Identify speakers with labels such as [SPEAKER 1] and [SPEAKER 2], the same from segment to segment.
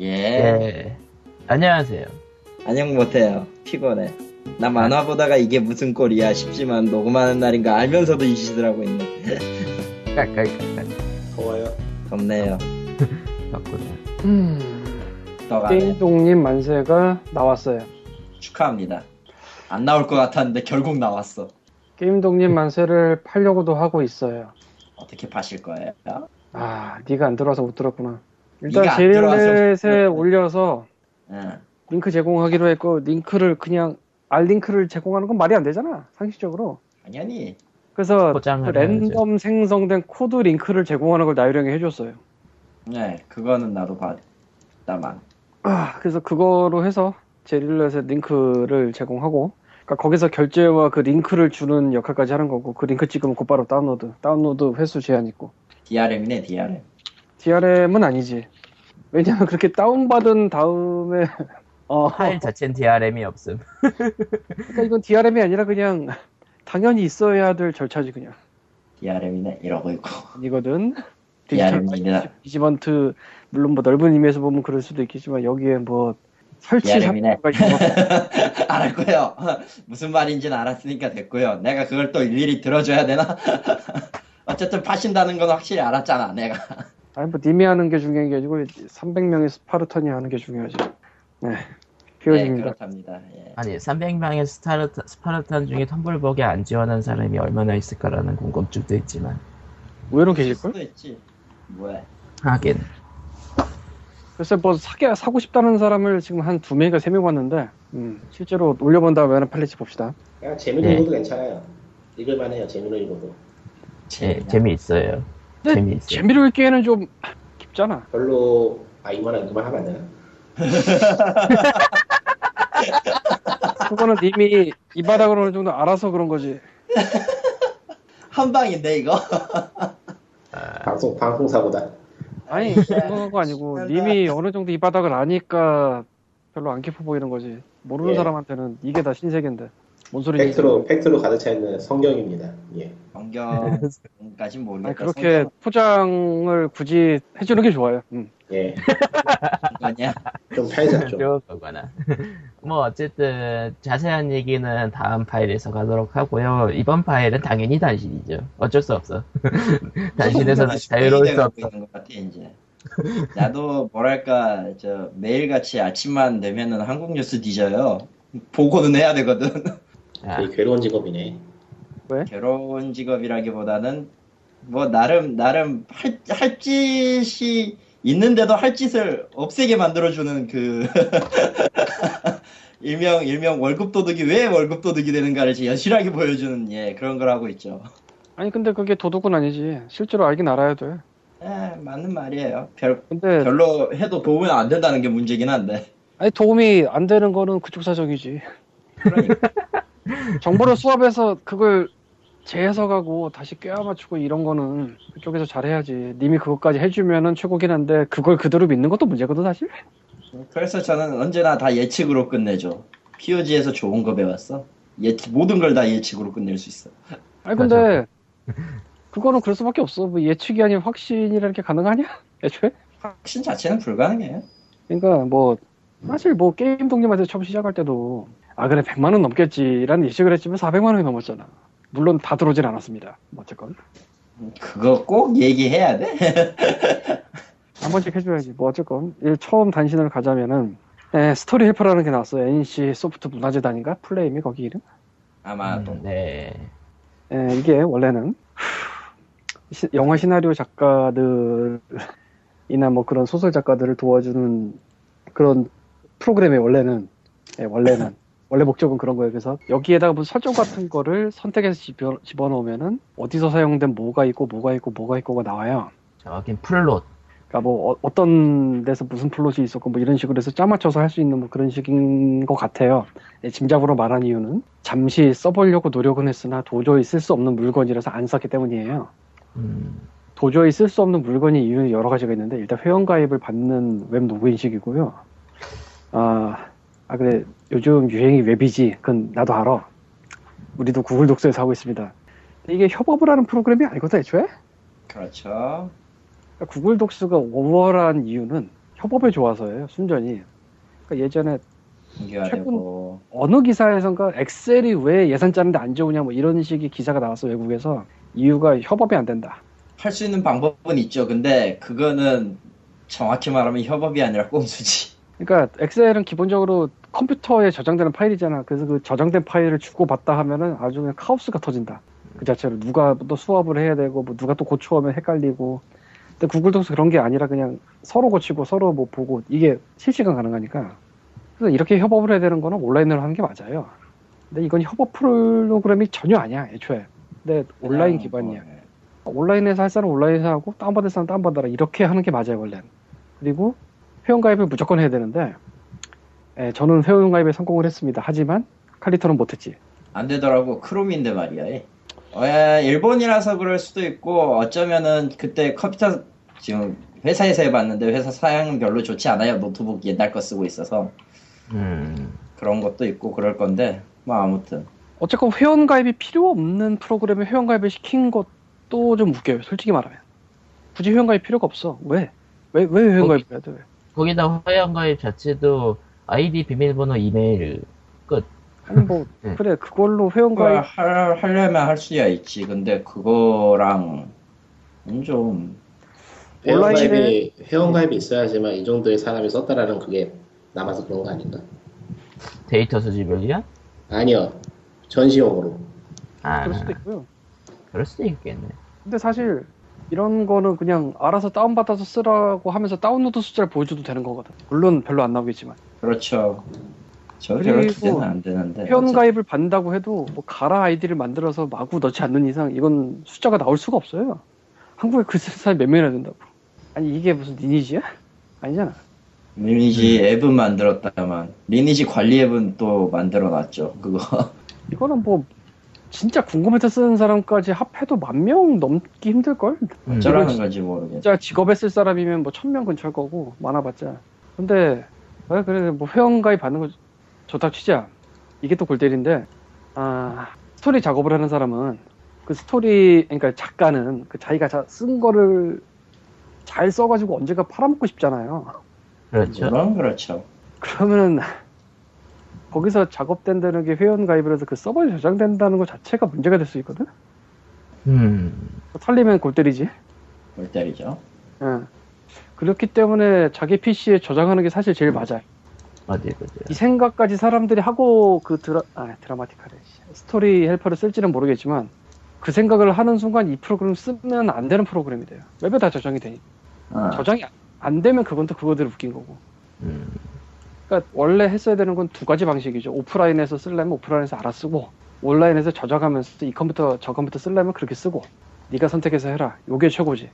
[SPEAKER 1] 예.
[SPEAKER 2] 예. 안녕하세요.
[SPEAKER 1] 안녕 못해요. 피곤해. 나 만화 보다가 이게 무슨 꼴이야 싶지만 녹음하는 날인가 알면서도 이 짓을 하고 있네.
[SPEAKER 2] 깔깔깔깔.
[SPEAKER 3] 더워요.
[SPEAKER 1] 덥네요.
[SPEAKER 2] 덕분에.
[SPEAKER 4] 음. 게임동님 만세가 나왔어요.
[SPEAKER 1] 축하합니다. 안 나올 것 같았는데 결국 나왔어.
[SPEAKER 4] 게임동님 만세를 팔려고도 하고 있어요.
[SPEAKER 1] 어떻게 파실 거예요?
[SPEAKER 4] 아, 네가 안 들어와서 못 들었구나. 일단 제일넷에
[SPEAKER 1] 못
[SPEAKER 4] 올려서
[SPEAKER 1] 응.
[SPEAKER 4] 링크 제공하기로 했고 링크를 그냥 알 링크를 제공하는 건 말이 안 되잖아 상식적으로.
[SPEAKER 1] 당연히.
[SPEAKER 4] 그래서 그 랜덤 생성된 코드 링크를 제공하는 걸 나유령이 해줬어요.
[SPEAKER 1] 네, 그거는 나도 봤다만.
[SPEAKER 4] 아, 그래서 그거로 해서 제릴렛에 링크를 제공하고, 그러니까 거기서 결제와 그 링크를 주는 역할까지 하는 거고, 그 링크 찍으면 곧바로 다운로드, 다운로드 횟수 제한 있고.
[SPEAKER 1] DRM이네, DRM.
[SPEAKER 4] DRM은 아니지. 왜냐면 그렇게 다운받은 다음에, 어,
[SPEAKER 2] 파일 자체는 DRM이 없음.
[SPEAKER 4] 그러니까 이건 DRM이 아니라 그냥 당연히 있어야 될 절차지 그냥.
[SPEAKER 1] DRM이네, 이러고 있고.
[SPEAKER 4] 아니거든. 디지털
[SPEAKER 1] DRM이다.
[SPEAKER 4] 디지먼트 물론 뭐 넓은 의미에서 보면 그럴 수도 있겠지만 여기에 뭐 설치
[SPEAKER 1] DRM이네. 알았고요. 무슨 말인지는 알았으니까 됐고요. 내가 그걸 또 일일이 들어줘야 되나? 어쨌든 파신다는 건 확실히 알았잖아, 내가.
[SPEAKER 4] 아니 뭐 님이 하는 게 중요한 게 아니고 300명의 스파르탄이 하는 게 중요하지. 네.
[SPEAKER 1] 네,
[SPEAKER 4] 피어집니다.
[SPEAKER 1] 그렇답니다. 예.
[SPEAKER 2] 아니, 300명의 스타르타, 스파르탄 중에 텀블벅에 안 지원한 사람이 얼마나 있을까라는 궁금증도 있지만.
[SPEAKER 4] 의외로 계실걸?
[SPEAKER 1] 있지. 뭐야.
[SPEAKER 2] 하긴.
[SPEAKER 4] 글쎄 뭐 사게 사고 싶다는 사람을 지금 한 두 명인가 세명 봤는데 음, 실제로 올려본 다음에 하나 팔릴지 봅시다.
[SPEAKER 3] 그냥 재미는
[SPEAKER 2] 네.
[SPEAKER 3] 읽어도 괜찮아요. 읽을만해요. 재미는 읽어도.
[SPEAKER 2] 예, 재미있어요.
[SPEAKER 4] 근데
[SPEAKER 2] 재미있어요.
[SPEAKER 4] 재미를 읽기에는 좀 깊잖아.
[SPEAKER 3] 별로 아 이만한 그만 하면 안 되나?
[SPEAKER 4] 그거는 님이 이 바닥으로 어느 정도 알아서 그런 거지.
[SPEAKER 1] 한 방인데, 이거?
[SPEAKER 3] 방송 방송 사고다.
[SPEAKER 4] 아니 그런 거 아니고 님이 어느 정도 이 바닥을 아니까 별로 안 깊어 보이는 거지. 모르는
[SPEAKER 3] 예.
[SPEAKER 4] 사람한테는 이게 다 신세계인데 뭔 소리지?
[SPEAKER 3] 팩트로 팩트로 가득 차 있는 성경입니다. 예.
[SPEAKER 1] 성경까진 모르겠다.
[SPEAKER 4] 아니, 그렇게 포장을 굳이 해주는 게 좋아요. 음.
[SPEAKER 3] 예.
[SPEAKER 1] 성경이야.
[SPEAKER 3] 좀 팔자 좀.
[SPEAKER 2] 거거나. 뭐, 어쨌든, 자세한 얘기는 다음 파일에서 가도록 하고요. 이번 파일은 당연히 단신이죠. 어쩔 수 없어. 단신에서는 자유로울 수 없어.
[SPEAKER 1] 있는 것 같아, 이제. 나도 뭐랄까 저 매일같이 아침만 되면은 한국 뉴스 뒤져요. 보고는 해야 되거든.
[SPEAKER 2] 아,
[SPEAKER 3] 되게 괴로운 직업이네.
[SPEAKER 1] 괴로운 직업이라기보다는 뭐 나름 나름 할, 할 짓이 있는데도 할 짓을 없애게 만들어주는 그 일명 일명 월급 도둑이 왜 월급 도둑이 되는가를 여실하게 보여주는 예 그런 걸 하고 있죠.
[SPEAKER 4] 아니 근데 그게 도둑은 아니지. 실제로 알긴 알아야 돼.
[SPEAKER 1] 예 맞는 말이에요. 별
[SPEAKER 4] 근데
[SPEAKER 1] 별로 해도 도움이 안 된다는 게 문제긴 한데.
[SPEAKER 4] 아니 도움이 안 되는 거는 그쪽 사정이지.
[SPEAKER 1] 그러니까
[SPEAKER 4] 정보를 수합해서 그걸 재해석하고 다시 꿰어 맞추고 이런 거는 그쪽에서 잘해야지. 님이 그것까지 해주면은 최고긴 한데 그걸 그대로 믿는 것도 문제거든 사실.
[SPEAKER 1] 그래서 저는 언제나 다 예측으로 끝내죠. POG에서 좋은 거 배웠어. 예 모든 걸 다 예측으로 끝낼 수 있어.
[SPEAKER 4] 아니 근데 그거는 그럴 수밖에 없어. 뭐 예측이 아닌 확신이라는 게 가능하냐? 애초에?
[SPEAKER 1] 확신 자체는 불가능해요.
[SPEAKER 4] 그러니까 뭐 사실 뭐 게임 동님한테 처음 시작할 때도 아 그래 100만 원 넘겠지라는 예측을 했지만 400만 원이 넘었잖아. 물론 다 들어오진 않았습니다. 뭐 어쨌건
[SPEAKER 1] 그거 꼭 얘기해야 돼?
[SPEAKER 4] 한 번씩 해줘야지. 뭐 어쨌건 일 처음 단신을 가자면은 에, 스토리 헬퍼라는 게 나왔어요. NC 소프트 문화재단인가 플레임이 거기 이름?
[SPEAKER 1] 아마도.
[SPEAKER 2] 음, 네.
[SPEAKER 4] 에, 이게 원래는 시- 영화 시나리오 작가들이나 뭐 그런 소설 작가들을 도와주는 그런 프로그램이 원래는 예, 원래는 원래 목적은 그런 거예요. 그래서 여기에다가 무슨 설정 같은 거를 선택해서 집어, 집어넣으면은 어디서 사용된 뭐가 있고 뭐가 있고 뭐가 있고가 나와요.
[SPEAKER 2] 저긴 플롯.
[SPEAKER 4] 그러니까 뭐 어, 떤 데서 무슨 플롯이 있었고 뭐 이런 식으로 해서 짜 맞춰서 할 수 있는 뭐 그런 식인 것 같아요. 예, 짐작으로 말한 이유는 잠시 써보려고 노력은 했으나 도저히 쓸 수 없는 물건이라서 안 썼기 때문이에요.
[SPEAKER 2] 음,
[SPEAKER 4] 도저히 쓸 수 없는 물건이 이유는 여러 가지가 있는데 일단 회원가입을 받는 웹 로그인식이고요. 아, 아 그래 요즘 유행이 웹이지. 그건 나도 알아. 우리도 구글 Docs에서 하고 있습니다. 근데 이게 협업을 하는 프로그램이 아니거든 애초에.
[SPEAKER 1] 그렇죠.
[SPEAKER 4] 그러니까 구글 Docs가 오버한 이유는 협업에 좋아서예요. 순전히. 그러니까 예전에
[SPEAKER 1] 공개화되고
[SPEAKER 4] 어느 기사에선가 엑셀이 왜 예산 짜는데 안 좋으냐 뭐 이런 식의 기사가 나왔어 외국에서 이유가 협업이 안 된다.
[SPEAKER 1] 할 수 있는 방법은 있죠. 근데 그거는 정확히 말하면 협업이 아니라 꼼수지.
[SPEAKER 4] 그러니까 엑셀은 기본적으로 컴퓨터에 저장되는 파일이잖아. 그래서 그 저장된 파일을 주고 받다 하면은 아주 그냥 카오스가 터진다. 그 자체로 누가 또 수업을 해야 되고 뭐 누가 또 고쳐오면 헷갈리고. 근데 구글 독스 그런 게 아니라 그냥 서로 고치고 서로 뭐 보고 이게 실시간 가능하니까. 그래서 이렇게 협업을 해야 되는 거는 온라인으로 하는 게 맞아요. 근데 이건 협업 프로그램이 전혀 아니야 애초에. 근데 온라인
[SPEAKER 1] 그냥
[SPEAKER 4] 기반이야.
[SPEAKER 1] 뭐,
[SPEAKER 4] 온라인에서 할 사람 온라인에서 하고 다운받을 사람 다운받아라 이렇게 하는 게 맞아요 원래는 그리고 회원가입을 무조건 해야 되는데 예, 저는 회원가입에 성공을 했습니다 하지만 칼리토는 못했지
[SPEAKER 1] 안 되더라고. 크롬인데 말이야. 에, 일본이라서 그럴 수도 있고 어쩌면은 그때 컴퓨터 지금 회사에서 해봤는데 회사 사양은 별로 좋지 않아요. 노트북 옛날 거 쓰고 있어서
[SPEAKER 2] 음,
[SPEAKER 1] 그런 것도 있고 그럴 건데 뭐 아무튼
[SPEAKER 4] 어쨌건 회원가입이 필요 없는 프로그램에 회원가입을 시킨 것도 좀 웃겨요 솔직히 말하면 굳이 회원가입 필요가 없어 왜? 왜, 왜 회원가입을 해야 돼? 왜?
[SPEAKER 2] 거기다 회원가입 자체도 아이디 비밀번호 이메일 끝.
[SPEAKER 4] 아니 뭐
[SPEAKER 2] 네.
[SPEAKER 4] 그래 그걸로
[SPEAKER 1] 그걸
[SPEAKER 4] 회원 가입
[SPEAKER 1] 할, 하려면 할 수야 있지. 근데 그거랑 좀
[SPEAKER 3] 회원 가입이 회원 가입이 있어야지만 이 정도의 사람이 썼다라는 그게 남아서 그런 거 아닌가?
[SPEAKER 2] 데이터 수집을요?
[SPEAKER 3] 아니요 전시용으로
[SPEAKER 2] 아,
[SPEAKER 4] 그럴 수도 있고요
[SPEAKER 2] 그럴 수도 있겠네.
[SPEAKER 4] 근데 사실 이런 거는 그냥 알아서 다운받아서 쓰라고 하면서 다운로드 숫자를 보여줘도 되는 거거든. 물론 별로 안 나오겠지만.
[SPEAKER 1] 그렇죠. 별로 기대는 안 되는데.
[SPEAKER 4] 회원 가입을 받는다고 해도 뭐 가라 아이디를 만들어서 마구 넣지 않는 이상 이건 숫자가 나올 수가 없어요. 한국에 글 쓰는 사람이 몇 명이나 된다고. 아니 이게 무슨 리니지야? 아니잖아.
[SPEAKER 1] 리니지 앱은 만들었다만 리니지 관리 앱은 또 만들어놨죠. 그거
[SPEAKER 4] 이거는 뭐 진짜 궁금해서 쓰는 사람까지 합해도 만 명 넘기 힘들걸?
[SPEAKER 2] 음,
[SPEAKER 1] 어쩌라는 건지 모르겠어.
[SPEAKER 4] 진짜 직업에 쓸 사람이면 뭐 천 명 근처일 거고 많아봤자. 근데 왜 그래 뭐 회원가입 받는 거 좋다 치자. 이게 또 골때리인데 아 스토리 작업을 하는 사람은 그 스토리 그러니까 작가는 그 자기가 자- 쓴 거를 잘 써가지고 언젠가 팔아먹고 싶잖아요.
[SPEAKER 2] 그렇죠.
[SPEAKER 1] 그렇죠.
[SPEAKER 4] 그러면은 거기서 작업된다는 게 회원 가입을 해서 그 서버에 저장된다는 것 자체가 문제가 될 수 있거든.
[SPEAKER 2] 음,
[SPEAKER 4] 털리면 골 때리지.
[SPEAKER 1] 골 때리죠.
[SPEAKER 4] 예. 그렇기 때문에 자기 PC에 저장하는 게 사실 제일 맞아요.
[SPEAKER 2] 어디 보자.
[SPEAKER 4] 이 생각까지 사람들이 하고 그 드라 아 드라마틱하래 스토리 헬퍼를 쓸지는 모르겠지만 그 생각을 하는 순간 이 프로그램 쓰면 안 되는 프로그램이 돼요. 웹에 다 저장이 되니
[SPEAKER 1] 아,
[SPEAKER 4] 저장이 안 되면 그건 또 그거대로 웃긴 거고.
[SPEAKER 2] 음,
[SPEAKER 4] 그러니까 원래 했어야 되는 건 두 가지 방식이죠. 오프라인에서 쓰려면 오프라인에서 알아 쓰고 온라인에서 저장하면서 이 컴퓨터 저 컴퓨터 쓰려면 그렇게 쓰고 네가 선택해서 해라. 요게 최고지.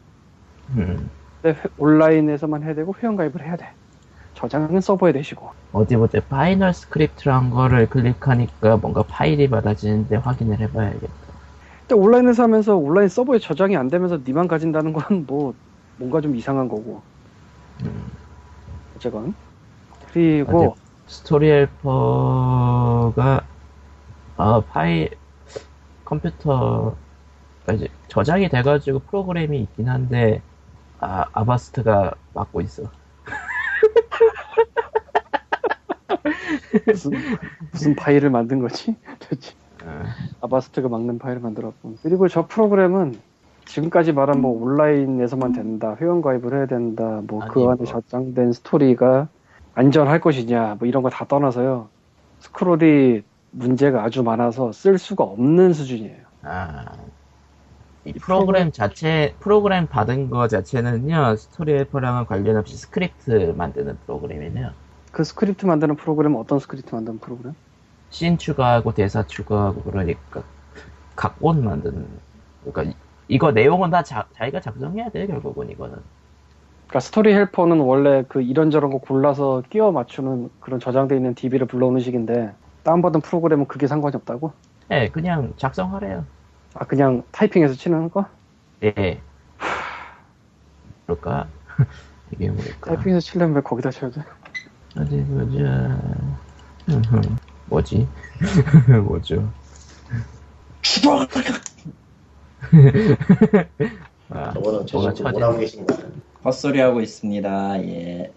[SPEAKER 2] 음.
[SPEAKER 4] 근데 회- 온라인에서만 해야 되고 회원가입을 해야 돼. 저장은 서버에 되시고.
[SPEAKER 2] 어디 보자. Final Script란 거를 클릭하니까 뭔가 파일이 받아지는데 확인을 해봐야겠다.
[SPEAKER 4] 근데 온라인에서 하면서 온라인 서버에 저장이 안 되면서 니만 가진다는 건 뭐 뭔가 좀 이상한 거고.
[SPEAKER 2] 음.
[SPEAKER 4] 어쨌건. 그리고
[SPEAKER 2] 스토리 헬퍼가 아 파일 컴퓨터 이제 저장이 돼가지고 프로그램이 있긴 한데 아 아바스트가 맡고 있어.
[SPEAKER 4] 무슨 무슨 파일을 만든 거지? 도대체.
[SPEAKER 2] 어,
[SPEAKER 4] 아바스트가 막는 파일을 만들었고. 그리고 저 프로그램은 지금까지 말한 뭐 온라인에서만 된다, 회원 가입을 해야 된다, 뭐 그 안에
[SPEAKER 2] 뭐.
[SPEAKER 4] 저장된 스토리가 안전할 것이냐, 뭐 이런 거 다 떠나서요. 스크롤이 문제가 아주 많아서 쓸 수가 없는 수준이에요.
[SPEAKER 2] 아, 이 프로그램 자체 프로그램 받은 거 자체는요 스토리 헬퍼랑은 관련 없이 스크립트 만드는 프로그램이네요.
[SPEAKER 4] 그 스크립트 만드는 프로그램은 어떤 스크립트 만드는 프로그램?
[SPEAKER 2] 씬 추가하고 대사 추가하고 그러니까 각본 만드는 그러니까 이- 이거 내용은 다 자, 자기가 작성해야 돼 결국은 이거는.
[SPEAKER 4] 그러니까 스토리 헬퍼는 원래 그 이런저런 거 골라서 끼워 맞추는 그런 저장돼 있는 DB를 불러오는 식인데 다운받은 프로그램은 그게 상관이 없다고?
[SPEAKER 2] 네, 그냥 작성하래요.
[SPEAKER 4] 아 그냥 타이핑해서 치는 거?
[SPEAKER 2] 예. 그럴까? 이게 뭘까?
[SPEAKER 4] 타이핑해서 치려면 왜 거기다 쳐야 돼?
[SPEAKER 2] 어디 보자. 뭐지? 뭐죠?
[SPEAKER 1] 죽어!
[SPEAKER 2] 아,
[SPEAKER 3] 저거는
[SPEAKER 2] 처지-
[SPEAKER 3] 뭐라고 계신가?
[SPEAKER 1] 헛소리 하고 있습니다. 예.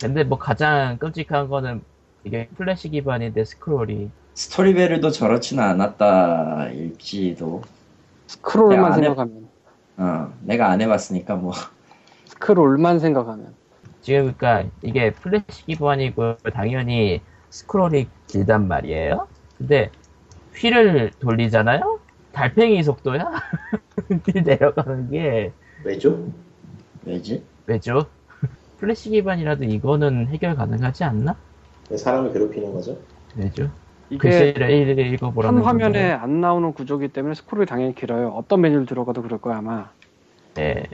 [SPEAKER 2] 근데 뭐 가장 끔찍한 거는 이게 플래시 기반인데 스크롤이
[SPEAKER 1] 스토리베르도 저렇지는 않았다 일지도
[SPEAKER 4] 스크롤만
[SPEAKER 1] 야, 안 해.
[SPEAKER 4] 생각하면.
[SPEAKER 1] 어 내가 안 해봤으니까 뭐
[SPEAKER 4] 스크롤만 생각하면.
[SPEAKER 2] 지금 그러니까 이게 플래시 기반이고 당연히 스크롤이 길단 말이에요. 근데 휠을 돌리잖아요. 달팽이 속도야? 휠 내려가는 게
[SPEAKER 3] 왜죠?
[SPEAKER 1] 왜지?
[SPEAKER 2] 왜죠? 플래시 기반이라도 이거는 해결 가능하지 않나?
[SPEAKER 3] 왜 사람을 괴롭히는 거죠?
[SPEAKER 2] 왜죠?
[SPEAKER 4] 이게
[SPEAKER 2] 글씨를 읽- 읽어보라는
[SPEAKER 4] 한 화면에
[SPEAKER 2] 건가요?
[SPEAKER 4] 안 나오는 구조기 때문에 스크롤이 당연히 길어요. 어떤 메뉴를 들어가도 그럴 거야 아마.
[SPEAKER 2] 네.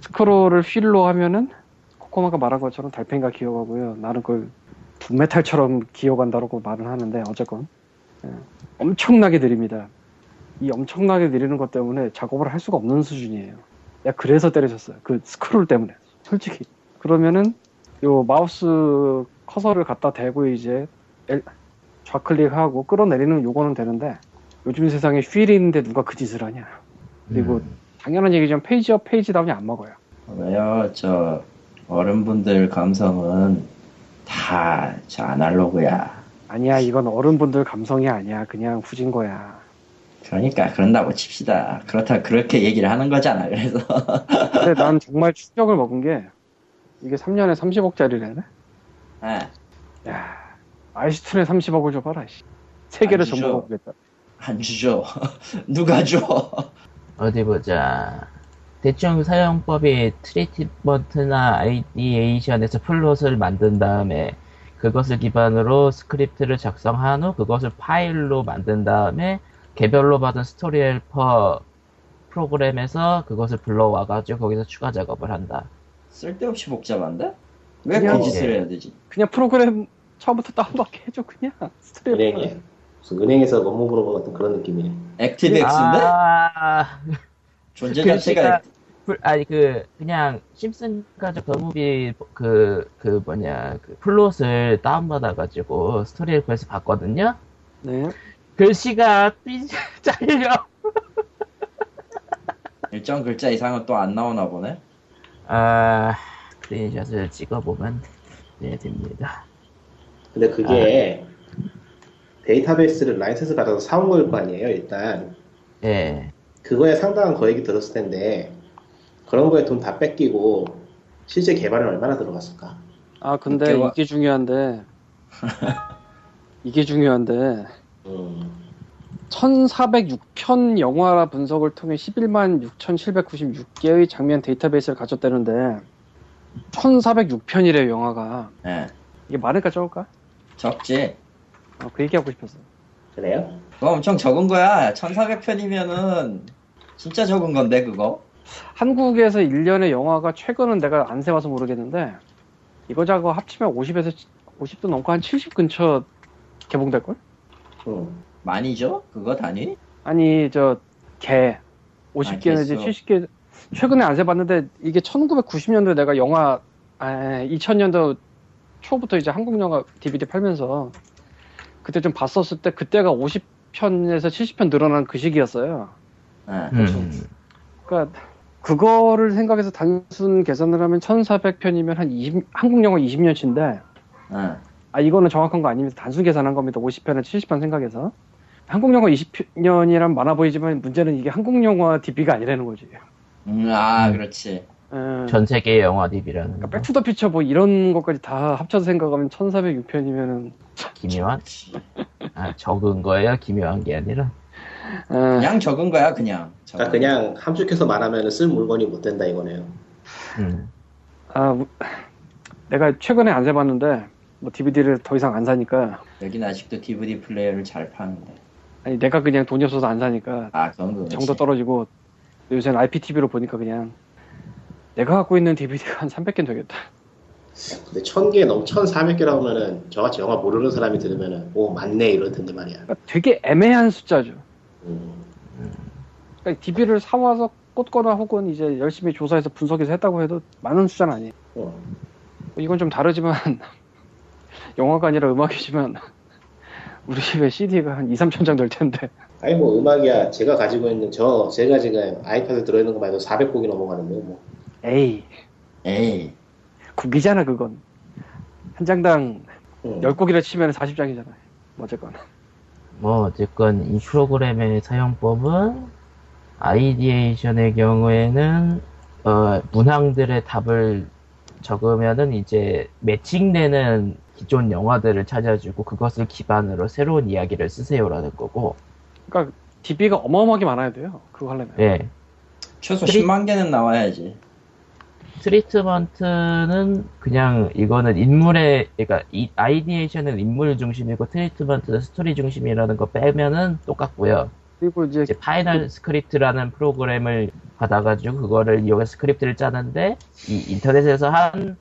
[SPEAKER 4] 스크롤을 휠로 하면은 코코마가 말한 것처럼 달팽이가 기어가고요. 나는 그걸 분메탈처럼 기어간다고 말은 하는데 어쨌건 예. 엄청나게 느립니다. 이 엄청나게 느리는 것 때문에 작업을 할 수가 없는 수준이에요. 야 그래서 때려쳤어요. 그 스크롤 때문에 솔직히. 그러면은 요 마우스 커서를 갖다 대고 이제 엘- 좌클릭하고 끌어내리는 요거는 되는데 요즘 세상에 휠이 있는데 누가 그 짓을 하냐. 그리고
[SPEAKER 2] 음.
[SPEAKER 4] 당연한 얘기지만 Page Up Page Down이 안 먹어요.
[SPEAKER 1] 왜요 저 어른분들 감성은 다 저 아날로그야
[SPEAKER 4] 아니야, 이건 어른분들 감성이 아니야. 그냥 후진 거야.
[SPEAKER 1] 그러니까 그런다고 칩시다 그렇다 그렇게 얘기를 하는 거잖아 그래서
[SPEAKER 4] 근데 난 정말 충격을 먹은 게 이게 3년에 30억짜리래네?
[SPEAKER 1] 아,
[SPEAKER 4] 야, 아이스툰에 30억을 줘봐라, 씨. 세 개를. 전부 먹겠다.
[SPEAKER 1] 안 주죠 누가 줘
[SPEAKER 2] 어디 보자. 대충 사용법이 트리트먼트나 아이디에이션에서 플롯을 만든 다음에 그것을 기반으로 스크립트를 작성한 후 그것을 파일로 만든 다음에 개별로 받은 스토리 헬퍼 프로그램에서 그것을 불러와가지고 거기서 추가 작업을 한다.
[SPEAKER 1] 쓸데없이 복잡한데? 왜
[SPEAKER 4] 그냥-
[SPEAKER 1] 그 짓을 해야 되지?
[SPEAKER 4] 그냥 프로그램 처음부터 다운받게 해줘, 그냥. 스트레스.
[SPEAKER 3] 은행에 무슨 은행에서 업무 물어본 같은 그런 느낌이네.
[SPEAKER 1] ActiveX인데?
[SPEAKER 2] 아,
[SPEAKER 1] 존재
[SPEAKER 2] 글씨가-
[SPEAKER 1] 자체가
[SPEAKER 2] 풀- 아니 그 그냥 심슨 가족 The Movie 그그 뭐냐 그 플롯을 다운받아가지고 스토리 헬퍼에서 봤거든요.
[SPEAKER 4] 네.
[SPEAKER 2] 글씨가 삐 잘려.
[SPEAKER 1] 일정 글자 이상은 또 안 나오나 보네?
[SPEAKER 2] 아 스크린샷을 찍어보면 네 됩니다.
[SPEAKER 3] 근데 그게 데이터베이스를 라이센스 받아서 사온 거일 거 아니에요, 일단.
[SPEAKER 2] 예.
[SPEAKER 3] 그거에 상당한 거액이 들었을 텐데, 그런 거에 돈 다 뺏기고, 실제 개발에 얼마나 들어갔을까?
[SPEAKER 4] 아, 근데 이게 중요한데. 이게 중요한데.
[SPEAKER 3] 음,
[SPEAKER 4] 1406편 영화 분석을 통해 11만 6,796개의 장면 데이터베이스를 가졌다는데 1406편이래요 영화가
[SPEAKER 1] 예.
[SPEAKER 4] 이게 많을까 적을까?
[SPEAKER 1] 적지.
[SPEAKER 4] 어, 그 얘기하고 싶었어
[SPEAKER 3] 그래요?
[SPEAKER 1] 그거 엄청 적은 거야. 1400편이면은 진짜 적은 건데 그거?
[SPEAKER 4] 한국에서 1년에 영화가 최근은 내가 안 세봐서 모르겠는데 이거 저거 합치면 50에서 50도 넘고 한 70 근처 개봉될걸?
[SPEAKER 3] 음,
[SPEAKER 1] 많이죠? 그거 단위?
[SPEAKER 4] 아니 저 개 50개
[SPEAKER 1] 아,
[SPEAKER 4] 내지
[SPEAKER 1] 개수.
[SPEAKER 4] 70개 최근에 안 세봤는데 이게 1990년도에 내가 영화 아, 2000년도 초부터 이제 한국 영화 DVD 팔면서 그때 좀 봤었을 때 그때가 50편에서 70편 늘어난 그 시기였어요.
[SPEAKER 1] 예.
[SPEAKER 2] 음.
[SPEAKER 4] 그러니까 그거를 생각해서 단순 계산을 하면 1400편이면 한 20, 한국 영화 20년치인데
[SPEAKER 1] 예.
[SPEAKER 4] 아 이거는 정확한 거 아니면서 단순 계산한 겁니다. 50편에 70편 생각해서 한국 영화 20년이란 많아 보이지만 문제는 이게 한국 영화 DB가 아니라는 거지.
[SPEAKER 1] 음, 아,
[SPEAKER 2] 음.
[SPEAKER 1] 그렇지.
[SPEAKER 4] 에,
[SPEAKER 2] 전 세계 영화 DB라는
[SPEAKER 4] 그러니까
[SPEAKER 2] 거.
[SPEAKER 4] 백투더피처 뭐 이런 것까지 다 합쳐서 생각하면 1406편이면은
[SPEAKER 2] 기묘한?
[SPEAKER 1] 그렇지.
[SPEAKER 2] 아 적은 거예요? 기묘한 게 아니라.
[SPEAKER 1] 그냥 적은 거야, 그냥. 적은
[SPEAKER 3] 그러니까 그냥 함축해서 말하면 쓸 물건이 못 된다 이거네요.
[SPEAKER 2] 음.
[SPEAKER 4] 아 우- 내가 최근에 안 세봤는데 뭐 DVD를 더 이상 안 사니까
[SPEAKER 1] 거. 여긴 아직도 DVD 플레이어를 잘 파는데.
[SPEAKER 4] 아니 내가 그냥 돈이 없어서 안 사니까
[SPEAKER 1] 아, 그거지.
[SPEAKER 4] 정도 떨어지고 요새는 IPTV로 보니까 그냥 내가 갖고 있는 DVD가 한 300개 되겠다.
[SPEAKER 3] 근데 천개 넘, 천사백 개라 하면은 저같이 영화 모르는 사람이 들으면은 오 맞네 이럴 텐데 말이야.
[SPEAKER 4] 그러니까 되게 애매한 숫자죠.
[SPEAKER 3] 음,
[SPEAKER 4] 그러니까 DV를 사와서 꽂거나 혹은 이제 열심히 조사해서 분석해서 했다고 해도 많은 숫자는 아니에요.
[SPEAKER 3] 어.
[SPEAKER 4] 이건 좀 다르지만 영화가 아니라 음악이지만 우리 집에 CD가 한 2, 3천 장 될 텐데
[SPEAKER 3] 아니 뭐 음악이야 제가 가지고 있는 저 제가 지금 아이패드 들어있는 거 말고 400곡이 넘어가는데 뭐
[SPEAKER 4] 에이
[SPEAKER 1] 에이.
[SPEAKER 4] 국기잖아 그건 한 장당
[SPEAKER 3] 음.
[SPEAKER 4] 10곡이라 치면 40장이잖아요. 어쨌건.
[SPEAKER 2] 뭐 어쨌건 이 프로그램의 사용법은 ideation의 경우에는 어, 문항들의 답을 적으면은 이제 매칭되는 기존 영화들을 찾아주고 그것을 기반으로 새로운 이야기를 쓰세요라는 거고
[SPEAKER 4] 그러니까 DB가 어마어마하게 많아야 돼요. 그거 하려면.
[SPEAKER 2] 예
[SPEAKER 1] 최소
[SPEAKER 2] 트리-
[SPEAKER 1] 10만 개는 나와야지.
[SPEAKER 2] 트리트먼트는 그냥 이거는 인물의 그러니까 이 ideation은 인물 중심이고 트리트먼트는 스토리 중심이라는 거 빼면은 똑같고요.
[SPEAKER 4] 그리고 이제
[SPEAKER 2] 이제 파이널 스크립트라는 프로그램을 받아가지고 그거를 이용해서 스크립트를 짜는데 이 인터넷에서 한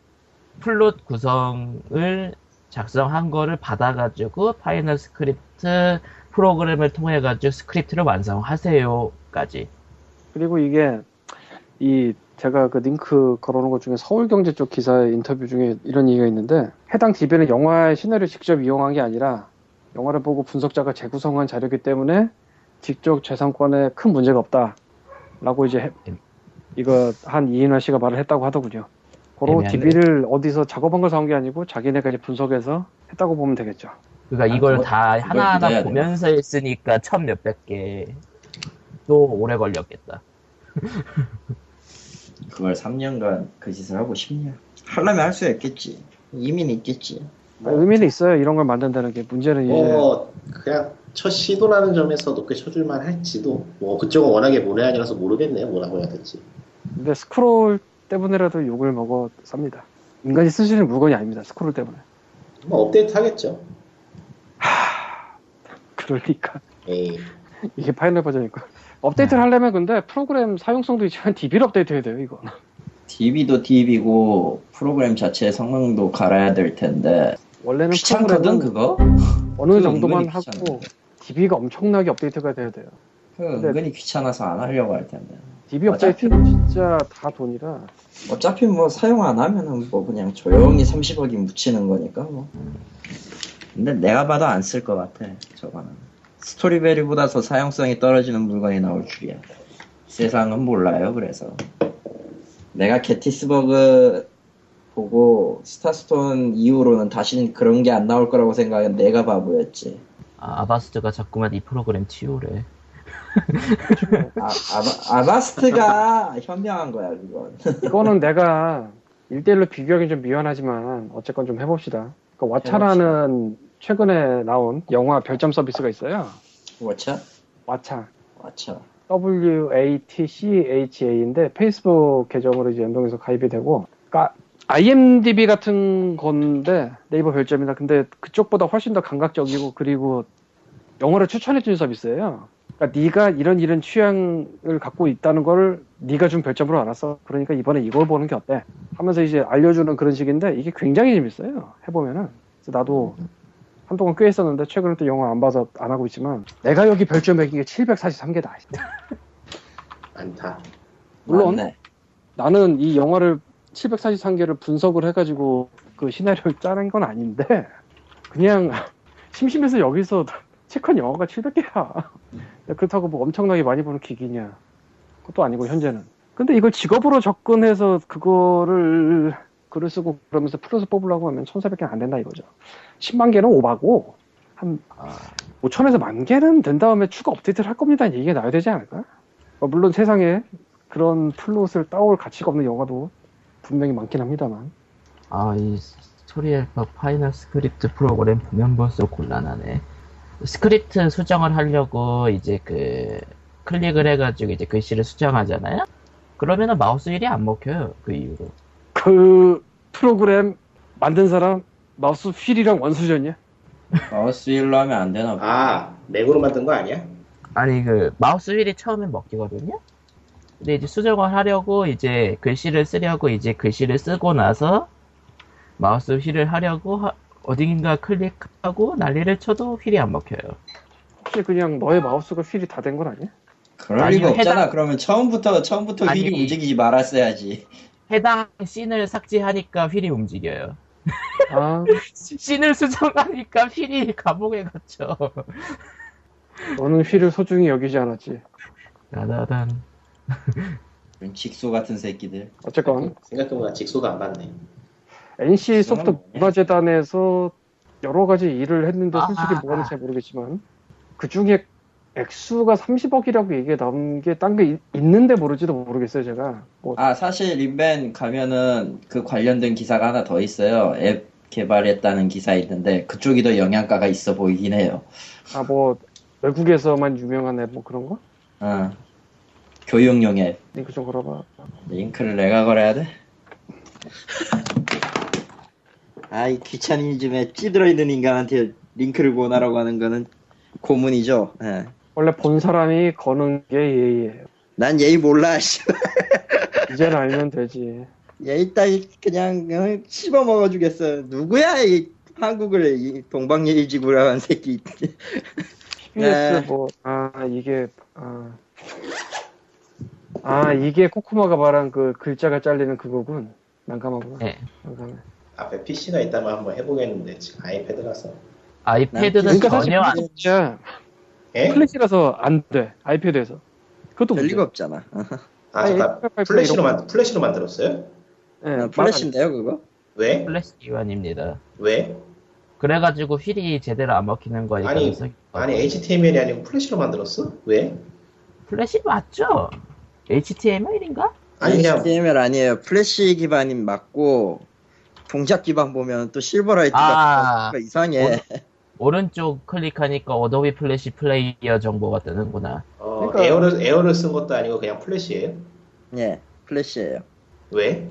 [SPEAKER 2] 플롯 구성을 작성한 거를 받아가지고 파이널 스크립트 프로그램을 통해 가지고 스크립트를 완성하세요까지.
[SPEAKER 4] 그리고 이게 이 제가 그 링크 걸어놓은 것 중에 서울경제 쪽 기사의 인터뷰 중에 이런 얘기가 있는데 해당 DB는 영화의 시나리오 직접 이용한 게 아니라 영화를 보고 분석자가 재구성한 자료이기 때문에 직접 재산권에 큰 문제가 없다라고 이제 해- 이거 한 이인화 씨가 말을 했다고 하더군요.
[SPEAKER 2] 애매하네.
[SPEAKER 4] DB를 어디서 작업한 걸 사온 게 아니고 자기네가 이제 분석해서 했다고 보면 되겠죠.
[SPEAKER 2] 그러니까
[SPEAKER 1] 아,
[SPEAKER 2] 이걸 다 하나하나 보면서 했으니까 천 몇백 개. 또 오래 걸렸겠다.
[SPEAKER 1] 그걸 3년간 그 짓을 하고 싶냐? 하려면 할 수 있겠지. 이미는 있겠지.
[SPEAKER 4] 아, 의미는 있어요. 이런 걸 만든다는 게 문제는 이제
[SPEAKER 3] 뭐 그냥 첫 시도라는 점에서 높게 쳐줄만 할지도 뭐 그쪽은 워낙에 문외한이라서 모르겠네요 뭐라고 해야 될지
[SPEAKER 4] 근데 스크롤 때문에라도 욕을 먹어 쌉니다. 인간이 쓰시는 물건이 아닙니다. 스크롤 때문에.
[SPEAKER 3] 뭐 업데이트 하겠죠
[SPEAKER 4] 그러니까
[SPEAKER 3] 에이
[SPEAKER 4] 이게 final 버전이니까 업데이트를 하려면 근데 프로그램 사용성도 있지만 DB를 업데이트 해야 돼요 이거.
[SPEAKER 1] DB도 DB고 프로그램 자체의 성능도 갈아야 될 텐데
[SPEAKER 4] 원래는
[SPEAKER 1] 귀찮거든 그거?
[SPEAKER 4] 어느 정도만 하고. DB가 엄청나게 업데이트가 돼야 돼요.
[SPEAKER 1] 그거
[SPEAKER 4] 근데-
[SPEAKER 1] 은근히 귀찮아서 안 하려고 할 텐데.
[SPEAKER 4] DB 업데이트는 진짜 다 돈이라.
[SPEAKER 1] 어차피 뭐 사용 안 하면은 뭐 그냥 조용히 30억이 묻히는 거니까 뭐. 근데 내가 봐도 안 쓸 것 같아 저거는. 스토리베리보다 더 사용성이 떨어지는 물건이 나올 줄이야. 세상은 몰라요 그래서. 내가 게티스버그 보고 스타스톤 이후로는 다시는 그런 게 안 나올 거라고 생각한 내가 바보였지.
[SPEAKER 2] 아, Avast가 자꾸만 이 프로그램 치우래.
[SPEAKER 1] 아, 아바, 아바 스트가 현명한 거야 그건.
[SPEAKER 4] 이거는 내가 1대1로 비교하기는 좀 미안하지만 어쨌건 좀 해봅시다. 그러니까 왓챠라는 최근에 나온 영화 별점 서비스가 있어요.
[SPEAKER 1] 워차?
[SPEAKER 4] 왓챠.
[SPEAKER 1] 워차.
[SPEAKER 4] WATCHA인데 페이스북 계정으로 이제 연동해서 가입이 되고, 그러니까 IMDb 같은 건데 네이버 별점이나 근데 그쪽보다 훨씬 더 감각적이고 그리고 영화를 추천해주는 서비스예요. 그러니까 네가 이런 이런 취향을 갖고 있다는 걸 네가 준 별점으로 알았어. 그러니까 이번에 이걸 보는 게 어때? 하면서 이제 알려주는 그런 식인데 이게 굉장히 재밌어요. 해보면은. 그래서 나도 한동안 꽤 했었는데 최근에 또 영화 안 봐서 안 하고 있지만 내가 여기 별점 매긴 게 743개다.
[SPEAKER 3] 많다
[SPEAKER 4] 물론
[SPEAKER 1] 맞네.
[SPEAKER 4] 나는 이 영화를 743개를 분석을 해가지고 그 시나리오를 짜낸 건 아닌데 그냥 심심해서 여기서 체크한 영화가 700개야. 그렇다고 뭐 엄청나게 많이 보는 기기냐? 그것도 아니고 현재는. 근데 이걸 직업으로 접근해서 그거를 글을 쓰고 그러면서 풀어서 뽑으려고 하면 1,400개는 안 된다 이거죠. 10만 개는 오바고 한
[SPEAKER 2] 아,
[SPEAKER 4] 5천에서 만 개는 된 다음에 추가 업데이트를 할 겁니다. 얘기가 나와야 되지 않을까? 어, 물론 세상에 그런 플롯을 따올 가치가 없는 영화도 분명히 많긴 합니다만.
[SPEAKER 2] 아, 이 스토리 헬퍼 파이널 스크립트 프로그램 보면 볼수록 곤란하네. 스크립트 수정을 하려고 이제 그 클릭을 해가지고 이제 글씨를 수정하잖아요? 그러면은 마우스 휠이 안 먹혀요. 그 이후로.
[SPEAKER 4] 그 프로그램 만든 사람 마우스 휠이랑 원수졌냐?
[SPEAKER 1] 마우스 휠로 하면 안 되나 봐.
[SPEAKER 3] 아 맥으로 만든 거 아니야?
[SPEAKER 2] 아니 그 마우스 휠이 처음엔 먹히거든요. 근데 이제 수정을 하려고 이제 글씨를 쓰려고 이제 글씨를 쓰고 나서 마우스 휠을 하려고 하- 어딘가 클릭하고 난리를 쳐도 휠이 안 먹혀요.
[SPEAKER 4] 혹시 그냥 너의 마우스가 휠이 다 된 건 아니야?
[SPEAKER 1] 그럴
[SPEAKER 2] 아니,
[SPEAKER 1] 리가 없잖아.
[SPEAKER 2] 해당-
[SPEAKER 1] 그러면 처음부터 처음부터
[SPEAKER 2] 아니.
[SPEAKER 1] 휠이 움직이지 말았어야지.
[SPEAKER 2] 해당 씬을 삭제하니까 휠이 움직여요.
[SPEAKER 4] 아,
[SPEAKER 2] 씬을 수정하니까 휠이 감옥에 갇혀.
[SPEAKER 4] 너는 휠을 소중히 여기지 않았지.
[SPEAKER 2] 나다단.
[SPEAKER 1] 직소 같은 새끼들.
[SPEAKER 4] 어쨌건
[SPEAKER 3] 생각해보니까 직소도 안 받네
[SPEAKER 4] NC 소프트
[SPEAKER 1] 뭐냐?
[SPEAKER 4] 문화재단에서 여러 가지 일을 했는데 솔직히
[SPEAKER 2] 아.
[SPEAKER 4] 뭐가는지 잘 모르겠지만 그 중에 액수가 30억이라고 얘기가 나온 게 딴 게 있는데 모르지도 모르겠어요 제가 뭐
[SPEAKER 1] 아 사실 린벤 가면은 그 관련된 기사가 하나 더 있어요. 앱 개발했다는 기사 있는데 그쪽이 더 영향가가 있어 보이긴 해요.
[SPEAKER 4] 아 뭐 외국에서만 유명한 앱 뭐 그런 거?
[SPEAKER 1] 어. 교육용 앱.
[SPEAKER 4] 링크 좀 걸어봐.
[SPEAKER 1] 링크를 내가 걸어야 돼? 아이 귀차니즘에 찌들어 있는 인간한테 링크를 권하라고 하는 거는 고문이죠. 예.
[SPEAKER 4] 원래 본 사람이 거는 게 예의예요.
[SPEAKER 1] 난 예의 몰라. 씨.
[SPEAKER 4] 이제는 알면 되지.
[SPEAKER 1] 예의 따위 그냥 어, 씹어 먹어주겠어. 누구야 이 한국을 이 동방예의지구라 한 새끼. 네.
[SPEAKER 4] 뭐, 아, 이게, 아. 아, 이게 코코마가 말한 그 글자가 잘리는 그거군. 난감하구나.
[SPEAKER 2] 네.
[SPEAKER 4] 난감해.
[SPEAKER 3] 앞에 PC가 있다면 한번 해보겠는데 지금 아이패드라서.
[SPEAKER 2] 아이패드는
[SPEAKER 4] 그러니까
[SPEAKER 2] 전혀 안,
[SPEAKER 4] 진짜
[SPEAKER 3] 예?
[SPEAKER 4] 플래시라서 안 돼. 아이패드에서. 그것도
[SPEAKER 1] 별
[SPEAKER 4] 문제.
[SPEAKER 1] 리가 없잖아.
[SPEAKER 3] 아 잠깐
[SPEAKER 4] F88
[SPEAKER 3] 플래시로 만 플래시로 만들었어요?
[SPEAKER 4] 네,
[SPEAKER 1] 아, 플래시인데요 그거?
[SPEAKER 3] 왜?
[SPEAKER 2] 플래시 기반입니다.
[SPEAKER 3] 왜?
[SPEAKER 2] 그래가지고 휠이 제대로 안 먹히는 거에
[SPEAKER 3] 아니, 아니 HTML이 아니고 플래시로 만들었어? 왜?
[SPEAKER 2] 플래시 맞죠? HTML인가?
[SPEAKER 3] 아니 그냥
[SPEAKER 1] HTML 아니에요. 플래시 기반인 맞고 동작 기반 보면 또 Silverlight가
[SPEAKER 2] 아.
[SPEAKER 1] 이상해.
[SPEAKER 2] 오 른쪽 클릭하니까 Adobe Flash Player 정보가 뜨는구나.
[SPEAKER 3] 어,
[SPEAKER 4] 그러니까-
[SPEAKER 3] AIR를 AIR를 쓴 것도 아니고 그냥 플래시예요?
[SPEAKER 1] 예, 플래시예요.
[SPEAKER 3] 왜?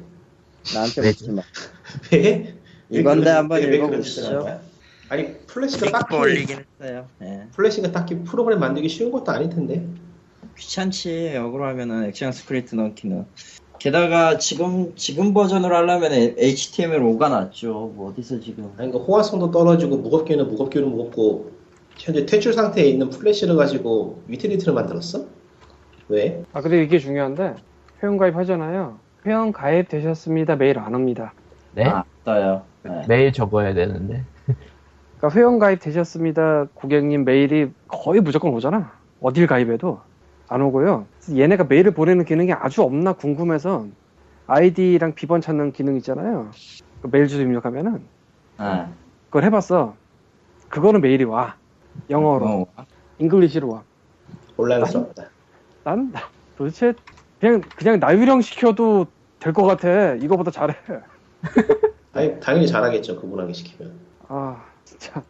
[SPEAKER 1] 나한테? 묻지 마.
[SPEAKER 3] 왜? 왜
[SPEAKER 1] 이건데 한번 읽어보시죠.
[SPEAKER 3] 아니 플래시가 딱히
[SPEAKER 1] 올리긴 했어요. 예.
[SPEAKER 3] 플래시가 딱히 프로그램 만들기 쉬운 것도 아닐 텐데.
[SPEAKER 1] 귀찮지 역으로 하면은 ActionScript 넣기는. 게다가 지금 지금 버전으로 하려면 HTML 5가 낫죠. 뭐 어디서 지금?
[SPEAKER 3] 아니 그 호환성도 떨어지고 무겁기는 무겁기는 무겁고 현재 퇴출 상태에 있는 플래시를 가지고 위트리트를 만들었어? 왜?
[SPEAKER 4] 아, 근데 이게 중요한데, 회원 가입 하잖아요. 회원 가입 되셨습니다. 메일 안 옵니다.
[SPEAKER 2] 네?
[SPEAKER 1] 아, 떠요. 네.
[SPEAKER 2] 매일 적어야 되는데.
[SPEAKER 4] 그러니까 회원 가입 되셨습니다. 고객님 메일이 거의 무조건 오잖아. 어딜 가입해도 안 오고요. 얘네가 메일을 보내는 기능이 아주 없나 궁금해서 아이디랑 비번 찾는 기능 있잖아요. 그 메일 주소 입력하면은
[SPEAKER 1] 아,
[SPEAKER 4] 그걸 해봤어. 그거는 메일이 와. 영어로,
[SPEAKER 1] 뭐,
[SPEAKER 4] English로 와.
[SPEAKER 3] 혼란스럽다.
[SPEAKER 4] 난 도대체 그냥 그냥 나유령 시켜도 될 것 같아. 이거보다 잘해.
[SPEAKER 3] 아니 당연히 잘하겠죠 그분하게 시키면.
[SPEAKER 4] 아 진짜.